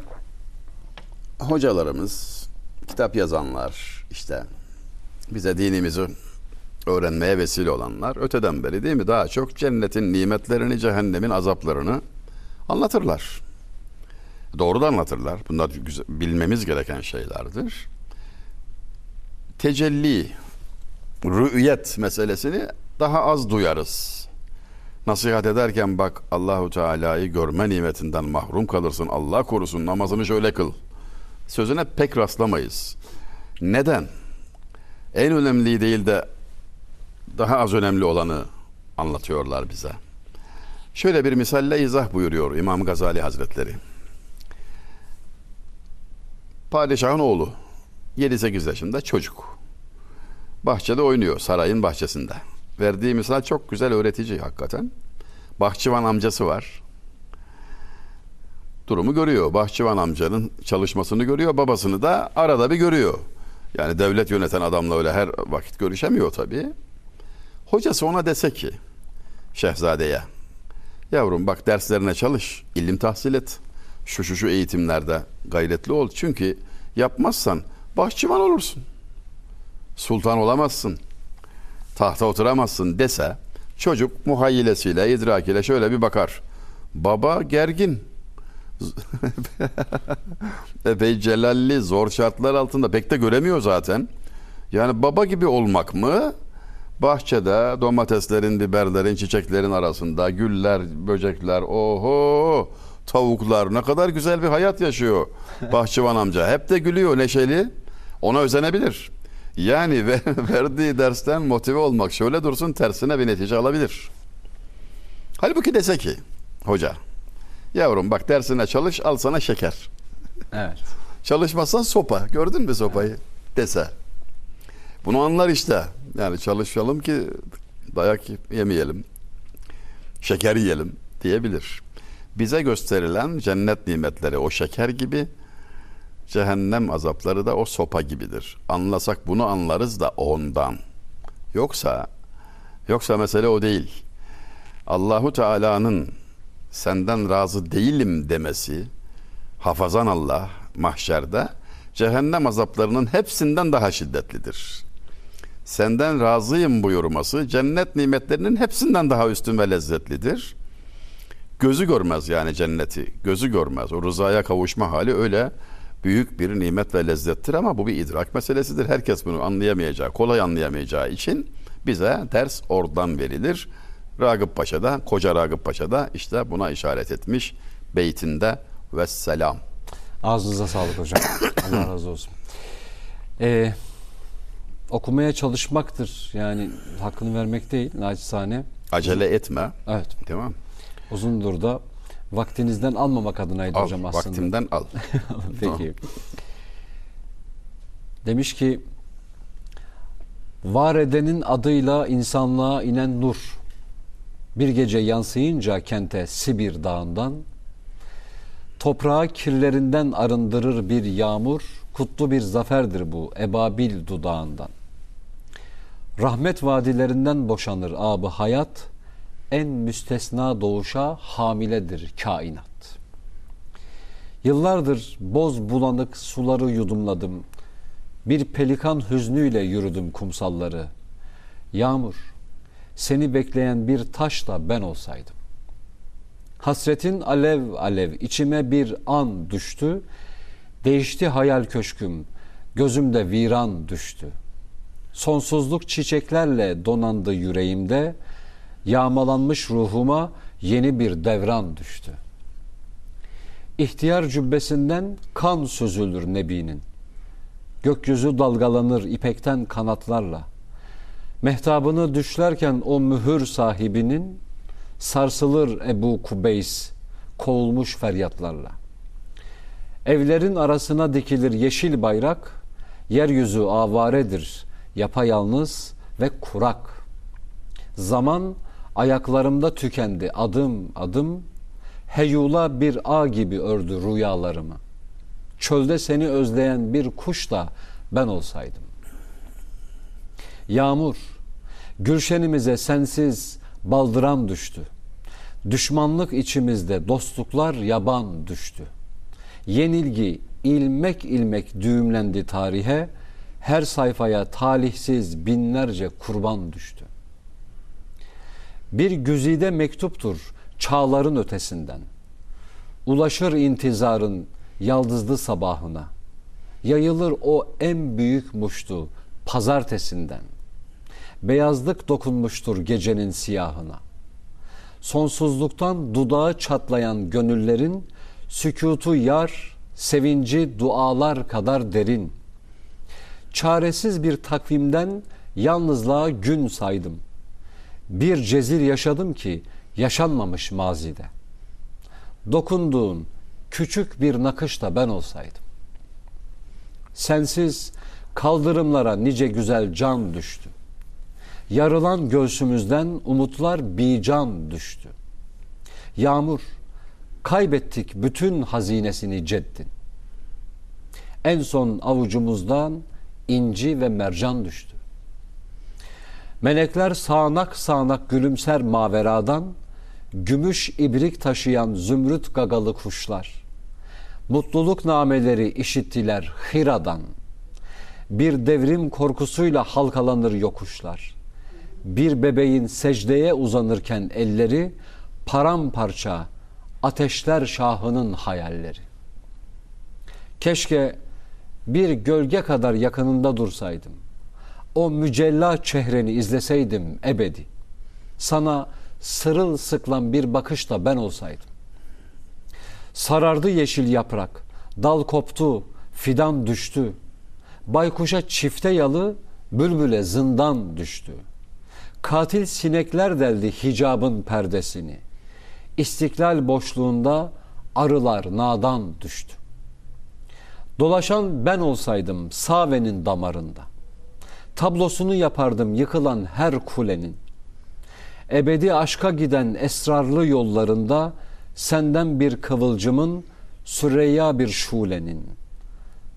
hocalarımız, kitap yazanlar, işte bize dinimizi öğrenmeye vesile olanlar öteden beri değil mi daha çok cennetin nimetlerini, cehennemin azaplarını anlatırlar. Doğru da anlatırlar. Bunlar güzel, bilmemiz gereken şeylerdir. Tecelli, rü'yet meselesini daha az duyarız. Nasihat ederken bak Allahu Teala'yı görme nimetinden mahrum kalırsın. Allah korusun namazını şöyle kıl. Sözüne pek rastlamayız. Neden? En önemli değil de daha az önemli olanı anlatıyorlar bize. Şöyle bir misalle izah buyuruyor İmam Gazali Hazretleri. Padişahın oğlu 7-8 yaşında çocuk. Bahçede oynuyor sarayın bahçesinde. Verdiği misal çok güzel öğretici hakikaten. Bahçıvan amcası var. Durumu görüyor. Bahçıvan amcanın çalışmasını görüyor. Babasını da arada bir görüyor. Yani devlet yöneten adamla öyle her vakit görüşemiyor tabii. Hocası ona dese ki şehzadeye yavrum bak derslerine çalış, ilim tahsil et. Şu şu şu eğitimlerde gayretli ol. Çünkü yapmazsan bahçıvan olursun. Sultan olamazsın. Tahta oturamazsın dese çocuk muhayyilesiyle, idrakiyle şöyle bir bakar. Baba gergin. [laughs] Epey celalli, zor şartlar altında pek de göremiyor zaten. Yani baba gibi olmak mı? Bahçede domateslerin, biberlerin, çiçeklerin arasında güller, böcekler, oho tavuklar ne kadar güzel bir hayat yaşıyor bahçıvan amca. Hep de gülüyor, neşeli. Ona özenebilir. Yani [laughs] verdiği dersten motive olmak şöyle dursun tersine bir netice alabilir. Halbuki dese ki hoca yavrum bak dersine çalış al sana şeker. Evet. [laughs] Çalışmazsan sopa gördün mü sopayı dese. Bunu anlar işte. Yani çalışalım ki dayak yemeyelim. Şeker yiyelim diyebilir. Bize gösterilen cennet nimetleri o şeker gibi cehennem azapları da o sopa gibidir. Anlasak bunu anlarız da ondan. Yoksa yoksa mesele o değil. Allahu Teala'nın senden razı değilim demesi hafazan Allah mahşerde cehennem azaplarının hepsinden daha şiddetlidir. Senden razıyım buyurması cennet nimetlerinin hepsinden daha üstün ve lezzetlidir. Gözü görmez yani cenneti. Gözü görmez. O rızaya kavuşma hali öyle büyük bir nimet ve lezzettir ama bu bir idrak meselesidir. Herkes bunu anlayamayacağı, kolay anlayamayacağı için bize ders oradan verilir. Ragıp Paşa da, koca Ragıp Paşa da işte buna işaret etmiş beytinde ve selam. Ağzınıza sağlık hocam. [coughs] Allah razı olsun. Ee, okumaya çalışmaktır. Yani hakkını vermek değil naçizane. Acele etme. Evet. Tamam. Uzundur da vaktinizden almamak adınaydı Al, hocam aslında. vaktimden al. [laughs] Peki. Demiş ki var edenin adıyla insanlığa inen nur bir gece yansıyınca kente Sibir dağından toprağı kirlerinden arındırır bir yağmur kutlu bir zaferdir bu ebabil dudağından rahmet vadilerinden boşanır abı hayat en müstesna doğuşa hamiledir kainat Yıllardır boz bulanık suları yudumladım. Bir pelikan hüznüyle yürüdüm kumsalları. Yağmur, seni bekleyen bir taşla ben olsaydım. Hasretin alev alev içime bir an düştü. Değişti hayal köşküm, gözümde viran düştü. Sonsuzluk çiçeklerle donandı yüreğimde. Yağmalanmış ruhuma yeni bir devran düştü.'' İhtiyar cübbesinden kan süzülür Nebi'nin. Gökyüzü dalgalanır ipekten kanatlarla. Mehtabını düşlerken o mühür sahibinin sarsılır Ebu Kubeys kovulmuş feryatlarla. Evlerin arasına dikilir yeşil bayrak, yeryüzü avaredir, yapayalnız ve kurak. Zaman ayaklarımda tükendi adım adım heyula bir ağ gibi ördü rüyalarımı. Çölde seni özleyen bir kuş da ben olsaydım. Yağmur, gülşenimize sensiz baldıran düştü. Düşmanlık içimizde, dostluklar yaban düştü. Yenilgi ilmek ilmek düğümlendi tarihe, her sayfaya talihsiz binlerce kurban düştü. Bir güzide mektuptur çağların ötesinden. Ulaşır intizarın yaldızlı sabahına. Yayılır o en büyük muştu pazartesinden. Beyazlık dokunmuştur gecenin siyahına. Sonsuzluktan dudağı çatlayan gönüllerin sükutu yar, sevinci dualar kadar derin. Çaresiz bir takvimden yalnızlığa gün saydım. Bir cezir yaşadım ki yaşanmamış mazide. Dokunduğun küçük bir nakış da ben olsaydım. Sensiz kaldırımlara nice güzel can düştü. Yarılan göğsümüzden umutlar bican düştü. Yağmur, kaybettik bütün hazinesini ceddin. En son avucumuzdan inci ve mercan düştü. Melekler sağanak sağanak gülümser maveradan, gümüş ibrik taşıyan zümrüt gagalı kuşlar. Mutluluk nameleri işittiler Hira'dan. Bir devrim korkusuyla halkalanır yokuşlar. Bir bebeğin secdeye uzanırken elleri paramparça ateşler şahının hayalleri. Keşke bir gölge kadar yakınında dursaydım. O mücella çehreni izleseydim ebedi. Sana sırılsıklam bir bakışla ben olsaydım. Sarardı yeşil yaprak, dal koptu, fidan düştü. Baykuşa çifte yalı, bülbüle zindan düştü. Katil sinekler deldi hicabın perdesini. İstiklal boşluğunda arılar nadan düştü. Dolaşan ben olsaydım Save'nin damarında. Tablosunu yapardım yıkılan her kulenin. Ebedi aşka giden esrarlı yollarında senden bir kıvılcımın, Süreyya bir şulenin.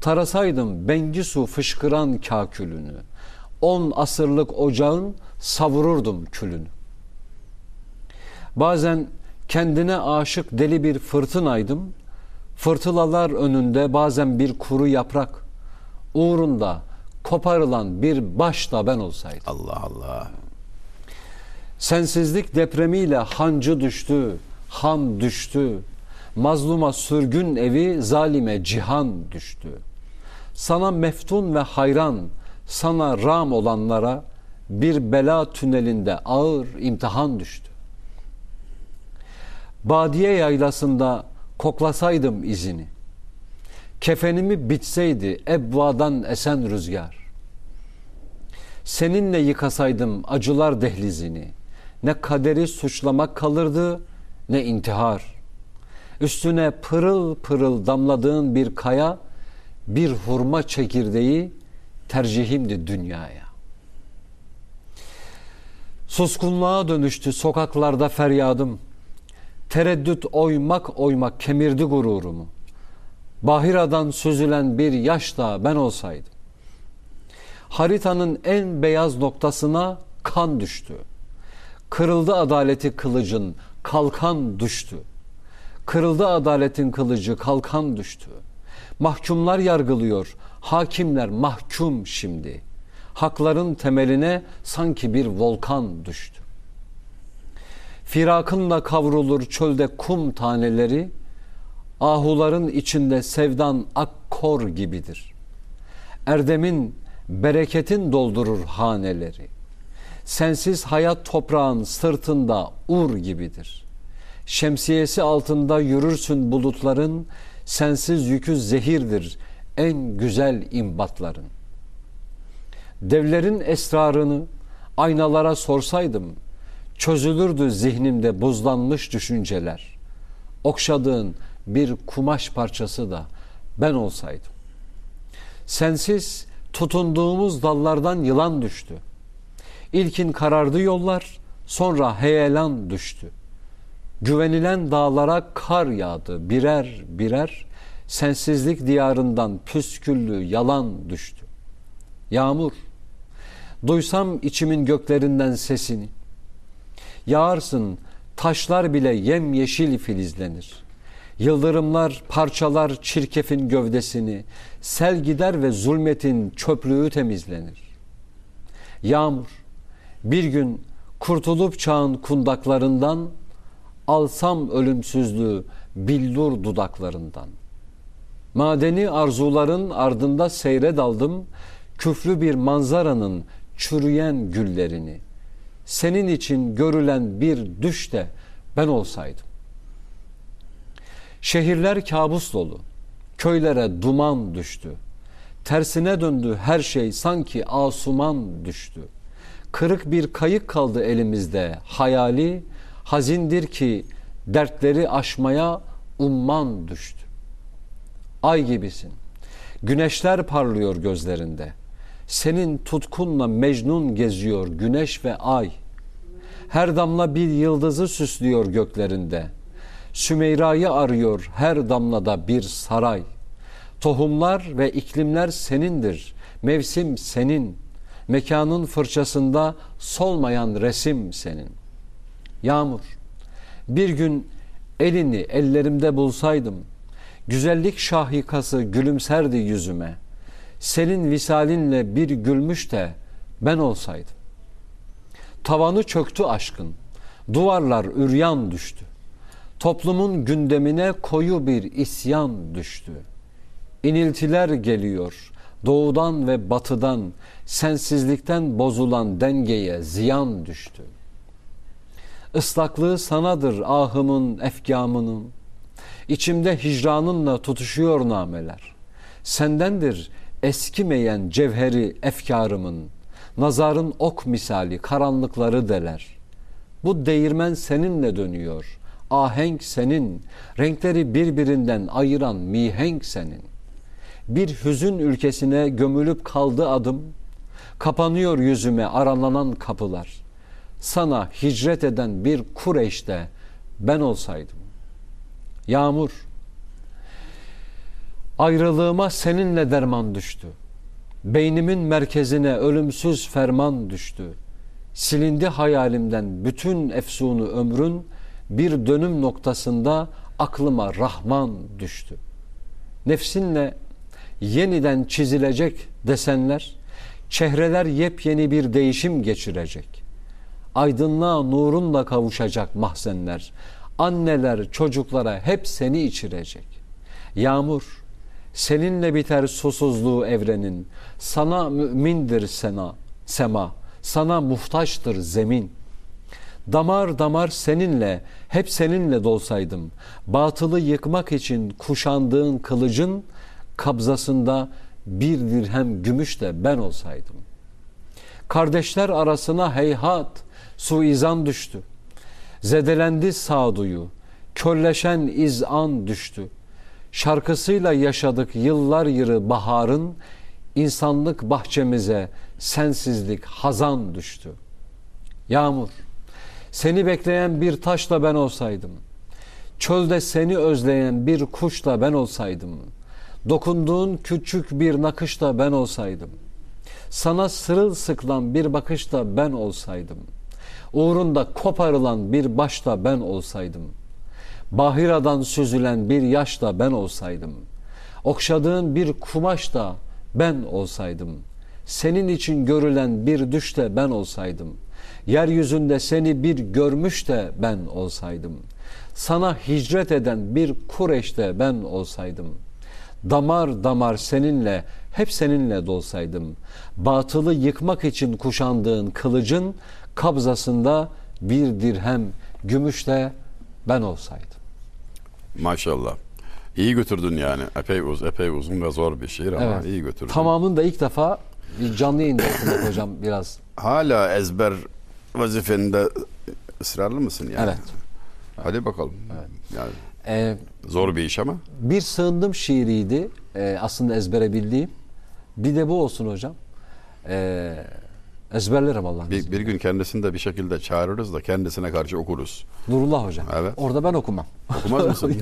Tarasaydım Bengisu fışkıran kakülünü. On asırlık ocağın savururdum külünü. Bazen kendine aşık deli bir fırtınaydım. Fırtınalar önünde bazen bir kuru yaprak. Uğrunda koparılan bir baş da ben olsaydım. Allah Allah. Sensizlik depremiyle hancı düştü, han düştü. Mazluma sürgün evi, zalime cihan düştü. Sana meftun ve hayran, sana ram olanlara bir bela tünelinde ağır imtihan düştü. Badiye yaylasında koklasaydım izini. Kefenimi bitseydi ebvadan esen rüzgar. Seninle yıkasaydım acılar dehlizini. Ne kaderi suçlamak kalırdı ne intihar. Üstüne pırıl pırıl damladığın bir kaya, bir hurma çekirdeği tercihimdi dünyaya. Suskunluğa dönüştü sokaklarda feryadım. Tereddüt oymak oymak kemirdi gururumu. Bahiradan süzülen bir yaş da ben olsaydım. Haritanın en beyaz noktasına kan düştü. Kırıldı adaleti kılıcın, kalkan düştü. Kırıldı adaletin kılıcı, kalkan düştü. Mahkumlar yargılıyor, hakimler mahkum şimdi. Hakların temeline sanki bir volkan düştü. Firakınla kavrulur çölde kum taneleri, ahuların içinde sevdan akkor gibidir. Erdemin, bereketin doldurur haneleri. Sensiz hayat toprağın sırtında ur gibidir. Şemsiyesi altında yürürsün bulutların, sensiz yükü zehirdir en güzel imbatların. Devlerin esrarını aynalara sorsaydım, çözülürdü zihnimde buzlanmış düşünceler. Okşadığın bir kumaş parçası da ben olsaydım. Sensiz tutunduğumuz dallardan yılan düştü. İlkin karardı yollar, sonra heyelan düştü. Güvenilen dağlara kar yağdı birer birer, sensizlik diyarından püsküllü yalan düştü. Yağmur, duysam içimin göklerinden sesini, Yağarsın taşlar bile yemyeşil filizlenir. Yıldırımlar parçalar çirkefin gövdesini, sel gider ve zulmetin çöplüğü temizlenir. Yağmur bir gün kurtulup çağın kundaklarından, alsam ölümsüzlüğü billur dudaklarından. Madeni arzuların ardında seyre daldım, küflü bir manzaranın çürüyen güllerini. Senin için görülen bir düş de ben olsaydım. Şehirler kabus dolu, köylere duman düştü. Tersine döndü her şey sanki asuman düştü. Kırık bir kayık kaldı elimizde hayali, hazindir ki dertleri aşmaya umman düştü. Ay gibisin, güneşler parlıyor gözlerinde. Senin tutkunla Mecnun geziyor güneş ve ay. Her damla bir yıldızı süslüyor göklerinde. Sümeyra'yı arıyor her damlada bir saray. Tohumlar ve iklimler senindir. Mevsim senin. Mekanın fırçasında solmayan resim senin. Yağmur. Bir gün elini ellerimde bulsaydım. Güzellik şahikası gülümserdi yüzüme. Senin visalinle bir gülmüş de ben olsaydım. Tavanı çöktü aşkın. Duvarlar üryan düştü. Toplumun gündemine koyu bir isyan düştü. İniltiler geliyor doğudan ve batıdan sensizlikten bozulan dengeye ziyan düştü. Islaklığı sanadır ahımın efkamının. İçimde hicranınla tutuşuyor nameler. Sendendir eskimeyen cevheri efkarımın. Nazarın ok misali karanlıkları deler. Bu değirmen seninle dönüyor. Ahenk senin, renkleri birbirinden ayıran mihenk senin. Bir hüzün ülkesine gömülüp kaldı adım. Kapanıyor yüzüme aralanan kapılar. Sana hicret eden bir Kureyş'te ben olsaydım. Yağmur, ayrılığıma seninle derman düştü. Beynimin merkezine ölümsüz ferman düştü. Silindi hayalimden bütün efsunu ömrün bir dönüm noktasında aklıma Rahman düştü. Nefsinle yeniden çizilecek desenler, çehreler yepyeni bir değişim geçirecek. Aydınlığa nurunla kavuşacak mahzenler, anneler çocuklara hep seni içirecek. Yağmur, seninle biter susuzluğu evrenin, sana mümindir sena, sema, sana muhtaçtır zemin. Damar damar seninle, hep seninle dolsaydım, batılı yıkmak için kuşandığın kılıcın, kabzasında bir dirhem gümüş de ben olsaydım. Kardeşler arasına heyhat suizan düştü. Zedelendi sağduyu, körleşen izan düştü. Şarkısıyla yaşadık yıllar yılı baharın, insanlık bahçemize sensizlik hazan düştü. Yağmur, seni bekleyen bir taşla ben olsaydım, çölde seni özleyen bir kuşla ben olsaydım.'' Dokunduğun küçük bir nakışta ben olsaydım. Sana sırılsıklan bir bakışta ben olsaydım. Uğrunda koparılan bir başta ben olsaydım. Bahiradan süzülen bir yaşta ben olsaydım. Okşadığın bir kumaşta ben olsaydım. Senin için görülen bir düşte ben olsaydım. Yeryüzünde seni bir görmüş de ben olsaydım. Sana hicret eden bir Kureş'te ben olsaydım.'' damar damar seninle, hep seninle dolsaydım. Batılı yıkmak için kuşandığın kılıcın kabzasında bir dirhem gümüşle ben olsaydım. Maşallah. İyi götürdün yani. Epey uz, epey uzun ve zor bir şiir ama Evet. iyi götürdün. Tamamını da ilk defa bir canlı yayında okumak [coughs] hocam biraz. Hala ezber vazifende ısrarlı mısın yani? Evet. Hadi bakalım. Yani Ee, zor bir iş ama. bir sığındım şiiriydi ee, aslında ezbere bildiğim. Bir de bu olsun hocam. Ee, ezberlerim Allah'ın Bir, izniyle. bir gün kendisini de bir şekilde çağırırız da kendisine karşı okuruz. Nurullah hocam. Evet. Orada ben okumam. Okumaz mısın? [laughs]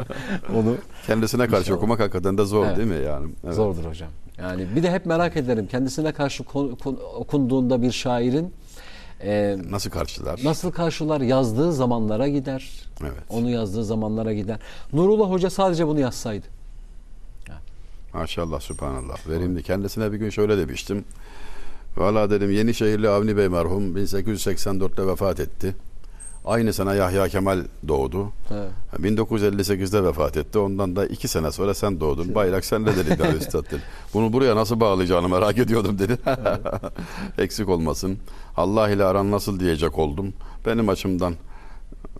[laughs] Onu kendisine karşı İnşallah. okumak hakikaten de zor Evet. değil mi yani? Evet. Zordur hocam. Yani bir de hep merak ederim kendisine karşı kon- kon- okunduğunda bir şairin E, Nasıl karşılar? nasıl karşılar? Yazdığı zamanlara gider. Evet. Onu yazdığı zamanlara gider. Nurullah Hoca sadece bunu yazsaydı. Maşallah, subhanallah. Verimli. Kendisine bir gün şöyle demiştim. Valla dedim Yenişehirli Avni Bey merhum 1884'te vefat etti. Aynı sene Yahya Kemal doğdu. Evet. 1958'de vefat etti. Ondan da iki sene sonra sen doğdun. Bayrak sende dedi ya üstad dedi. Bunu buraya nasıl bağlayacağını merak ediyordum dedi. [laughs] Eksik olmasın. Allah ile aran nasıl diyecek oldum. Benim açımdan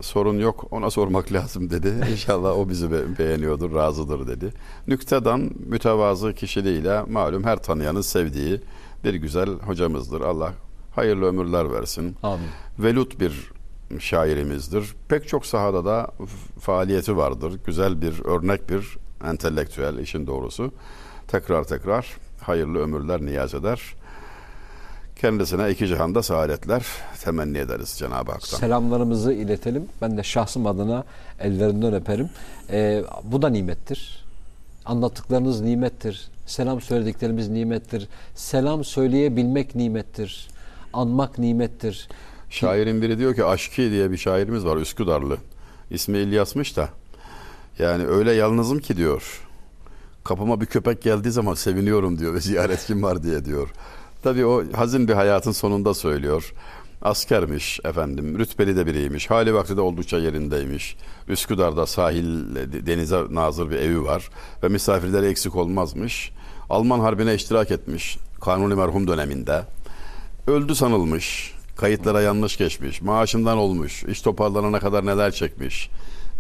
sorun yok ona sormak [laughs] lazım dedi. İnşallah o bizi be- beğeniyordur, razıdır dedi. Nüktedan mütevazı kişiliğiyle malum her tanıyanın sevdiği bir güzel hocamızdır. Allah hayırlı ömürler versin. Amin. Velut bir şairimizdir. Pek çok sahada da faaliyeti vardır. Güzel bir örnek bir entelektüel işin doğrusu. Tekrar tekrar hayırlı ömürler niyaz eder. Kendisine iki cihanda saadetler temenni ederiz Cenab-ı Hak'tan. Selamlarımızı iletelim. Ben de şahsım adına ellerinden öperim. Ee, bu da nimettir. Anlattıklarınız nimettir. Selam söylediklerimiz nimettir. Selam söyleyebilmek nimettir. Anmak nimettir. Şairin biri diyor ki Aşki diye bir şairimiz var Üsküdarlı. İsmi İlyas'mış da. Yani öyle yalnızım ki diyor. Kapıma bir köpek geldiği zaman seviniyorum diyor ve ziyaret kim var diye diyor. Tabii o hazin bir hayatın sonunda söylüyor. Askermiş efendim, rütbeli de biriymiş. Hali vakti de oldukça yerindeymiş. Üsküdar'da sahil, denize nazır bir evi var. Ve misafirleri eksik olmazmış. Alman Harbi'ne iştirak etmiş. Kanuni merhum döneminde. Öldü sanılmış. Kayıtlara yanlış geçmiş. Maaşından olmuş. İş toparlanana kadar neler çekmiş.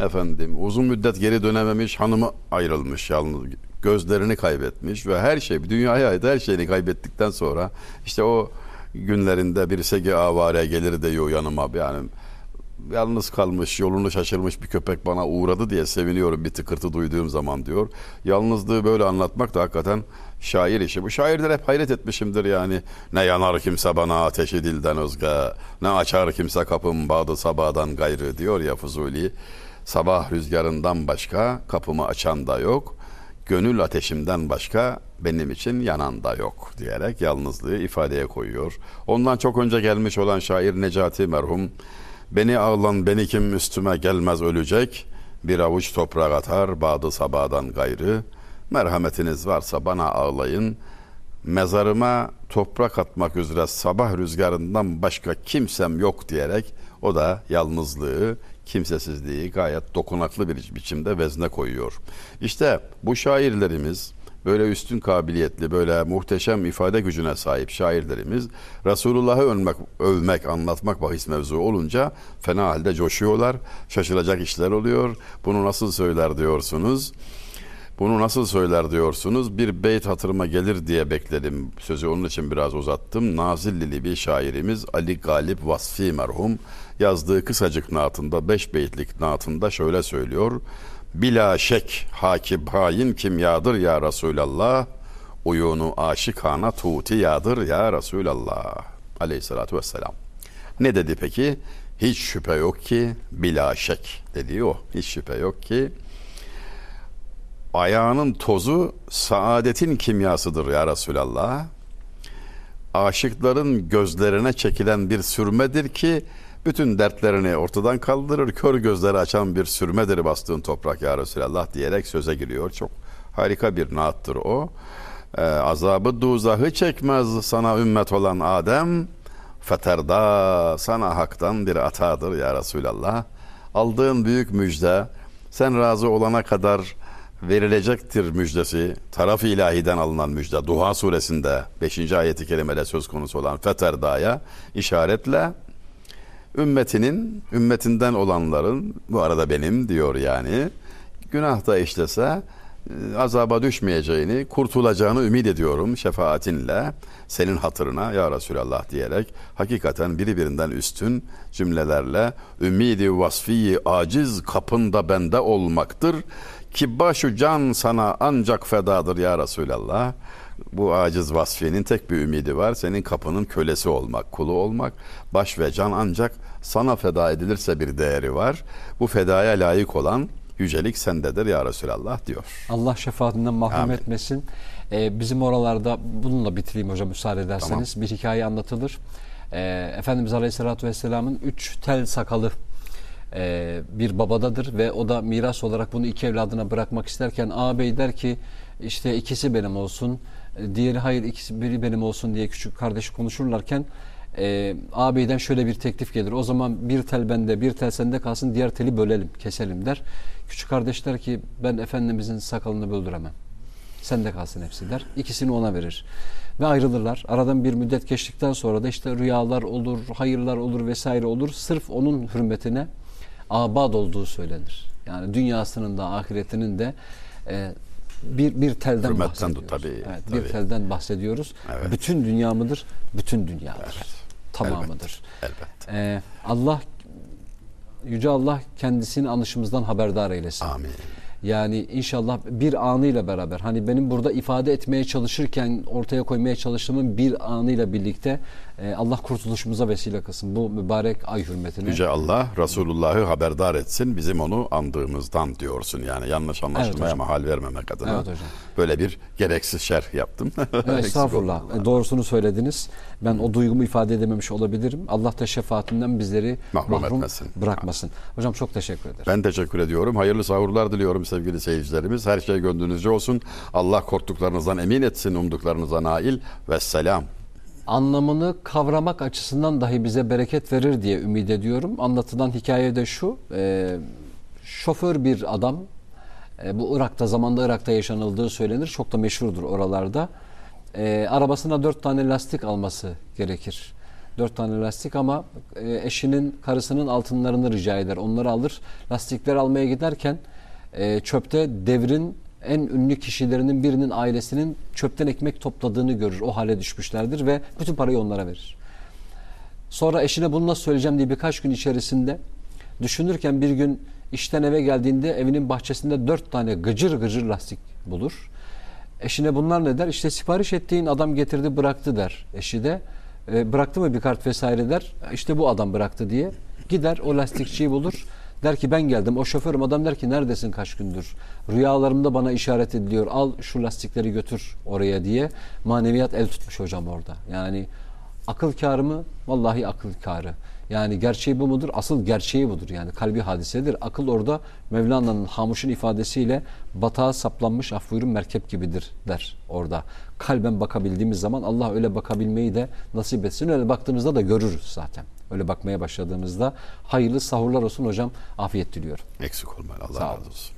Efendim uzun müddet geri dönememiş. Hanımı ayrılmış. Yalnız gözlerini kaybetmiş ve her şey dünyaya ait her şeyini kaybettikten sonra işte o günlerinde bir segi avare gelir diyor yanıma yani yalnız kalmış, yolunu şaşırmış bir köpek bana uğradı diye seviniyorum bir tıkırtı duyduğum zaman diyor. Yalnızlığı böyle anlatmak da hakikaten şair işi. Bu şairler hep hayret etmişimdir yani. Ne yanar kimse bana ateşi dilden özge, ne açar kimse kapım bağdı sabahdan gayrı diyor ya Fuzuli. Sabah rüzgarından başka kapımı açan da yok. Gönül ateşimden başka benim için yanan da yok diyerek yalnızlığı ifadeye koyuyor. Ondan çok önce gelmiş olan şair Necati merhum Beni ağlan beni kim üstüme gelmez ölecek. Bir avuç toprak atar bağdı sabahdan gayrı. Merhametiniz varsa bana ağlayın. Mezarıma toprak atmak üzere sabah rüzgarından başka kimsem yok diyerek o da yalnızlığı, kimsesizliği gayet dokunaklı bir biçimde vezne koyuyor. İşte bu şairlerimiz böyle üstün kabiliyetli, böyle muhteşem ifade gücüne sahip şairlerimiz Resulullah'ı övmek, övmek, anlatmak bahis mevzu olunca fena halde coşuyorlar. Şaşılacak işler oluyor. Bunu nasıl söyler diyorsunuz? Bunu nasıl söyler diyorsunuz? Bir beyt hatırıma gelir diye bekledim. Sözü onun için biraz uzattım. Nazillili bir şairimiz Ali Galip Vasfi merhum yazdığı kısacık naatında, beş beytlik naatında şöyle söylüyor. Bila şek hakib hain kimyadır ya Resulallah. Uyunu aşikana tuti yadır ya Resulallah. Aleyhissalatü vesselam. Ne dedi peki? Hiç şüphe yok ki bila şek dediği o. Hiç şüphe yok ki ayağının tozu saadetin kimyasıdır ya Resulallah. Aşıkların gözlerine çekilen bir sürmedir ki bütün dertlerini ortadan kaldırır, kör gözleri açan bir sürmedir bastığın toprak ya Resulallah diyerek söze giriyor. Çok harika bir naattır o. Ee, azabı duzahı çekmez sana ümmet olan Adem. Feterda sana haktan bir atadır ya Resulallah. Aldığın büyük müjde sen razı olana kadar verilecektir müjdesi. Taraf ilahiden alınan müjde. Duha suresinde 5. ayeti kerimede söz konusu olan Feterda'ya işaretle ümmetinin, ümmetinden olanların, bu arada benim diyor yani, günahta işlese e, azaba düşmeyeceğini, kurtulacağını ümit ediyorum şefaatinle, senin hatırına ya Resulallah diyerek hakikaten birbirinden üstün cümlelerle ümidi vasfiyi aciz kapında bende olmaktır ki başu can sana ancak fedadır ya Resulallah. Bu aciz vasfinin tek bir ümidi var. Senin kapının kölesi olmak, kulu olmak. Baş ve can ancak sana feda edilirse bir değeri var. Bu fedaya layık olan yücelik sendedir ya Resulallah diyor. Allah şefaatinden mahrum Amin. etmesin. Ee, bizim oralarda bununla bitireyim hocam müsaade ederseniz. Bir hikaye anlatılır. e, Efendimiz Aleyhisselatü Vesselam'ın üç tel sakalı e, bir babadadır ve o da miras olarak bunu iki evladına bırakmak isterken ağabey der ki işte ikisi benim olsun diğeri hayır ikisi biri benim olsun diye küçük kardeşi konuşurlarken e, ağabeyden şöyle bir teklif gelir o zaman bir tel bende bir tel sende kalsın diğer teli bölelim keselim der küçük kardeş der ki ben Efendimizin sakalını böldüremem sende kalsın hepsi der. İkisini ona verir. Ve ayrılırlar. Aradan bir müddet geçtikten sonra da işte rüyalar olur, hayırlar olur vesaire olur. Sırf onun hürmetine abad olduğu söylenir. Yani dünyasının da ahiretinin de e, bir bir telden Hürmetten bahsediyoruz. tabii, evet, tabii. Bir telden bahsediyoruz. Evet. Bütün dünya mıdır? Bütün dünyadır. Evet. Tamamıdır. Elbette. E, Allah Yüce Allah kendisini anışımızdan haberdar eylesin. Amin. Yani inşallah bir anıyla beraber hani benim burada ifade etmeye çalışırken ortaya koymaya çalıştığımın bir anıyla birlikte Allah kurtuluşumuza vesile kılsın. Bu mübarek ay hürmetine. Yüce Allah Resulullah'ı haberdar etsin bizim onu andığımızdan diyorsun yani yanlış anlaşılmaya hocam. mahal vermemek adına. Evet hocam. Böyle bir gereksiz şerh yaptım. [laughs] Evet, Estağfurullah. E, Doğrusunu söylediniz. Ben o duygumu ifade edememiş olabilirim. Allah da şefaatinden bizleri Mahrum mahrum, etmesin. bırakmasın. Hocam çok teşekkür ederim. Ben teşekkür ediyorum. Hayırlı sahurlar diliyorum sevgili seyircilerimiz. Her şey gönlünüzce olsun. Allah korktuklarınızdan emin etsin, umduklarınıza nail. Vesselam. Anlamını kavramak açısından dahi bize bereket verir diye ümit ediyorum. Anlatılan hikaye de şu. e, şoför bir adam. e, bu Irak'ta, zamanda Irak'ta yaşanıldığı söylenir. Çok da meşhurdur oralarda. E, arabasına dört tane lastik alması gerekir. Dört tane lastik ama e, eşinin, karısının altınlarını rica eder. Onları alır. Lastikleri almaya giderken e, çöpte devrin en ünlü kişilerinin birinin ailesinin çöpten ekmek topladığını görür. O hale düşmüşlerdir ve bütün parayı onlara verir. Sonra eşine bunu nasıl söyleyeceğim diye birkaç gün içerisinde düşünürken bir gün işten eve geldiğinde evinin bahçesinde dört tane gıcır gıcır lastik bulur. Eşine bunlar ne der? İşte sipariş ettiğin adam getirdi bıraktı der. Eşi de "E, bıraktı mı bir kart vesaire der. İşte bu adam bıraktı diye. Gider o lastikçiyi bulur. Der ki ben geldim. O şoförüm adam der ki neredesin kaç gündür? Rüyalarımda bana işaret ediliyor. Al şu lastikleri götür oraya diye. Maneviyat el tutmuş hocam orada. Yani akıl kârı mı? Vallahi akıl kârı. Yani gerçeği bu mudur? Asıl gerçeği budur. Yani kalbi hadisedir. Akıl orada Mevlana'nın Hamuş'un ifadesiyle batağa saplanmış af buyurun merkep gibidir der orada. Kalben bakabildiğimiz zaman Allah öyle bakabilmeyi de nasip etsin. Öyle baktığımızda da görürüz zaten. Öyle bakmaya başladığımızda hayırlı sahurlar olsun hocam. Afiyet diliyorum. Eksik olmayın. Allah razı olsun.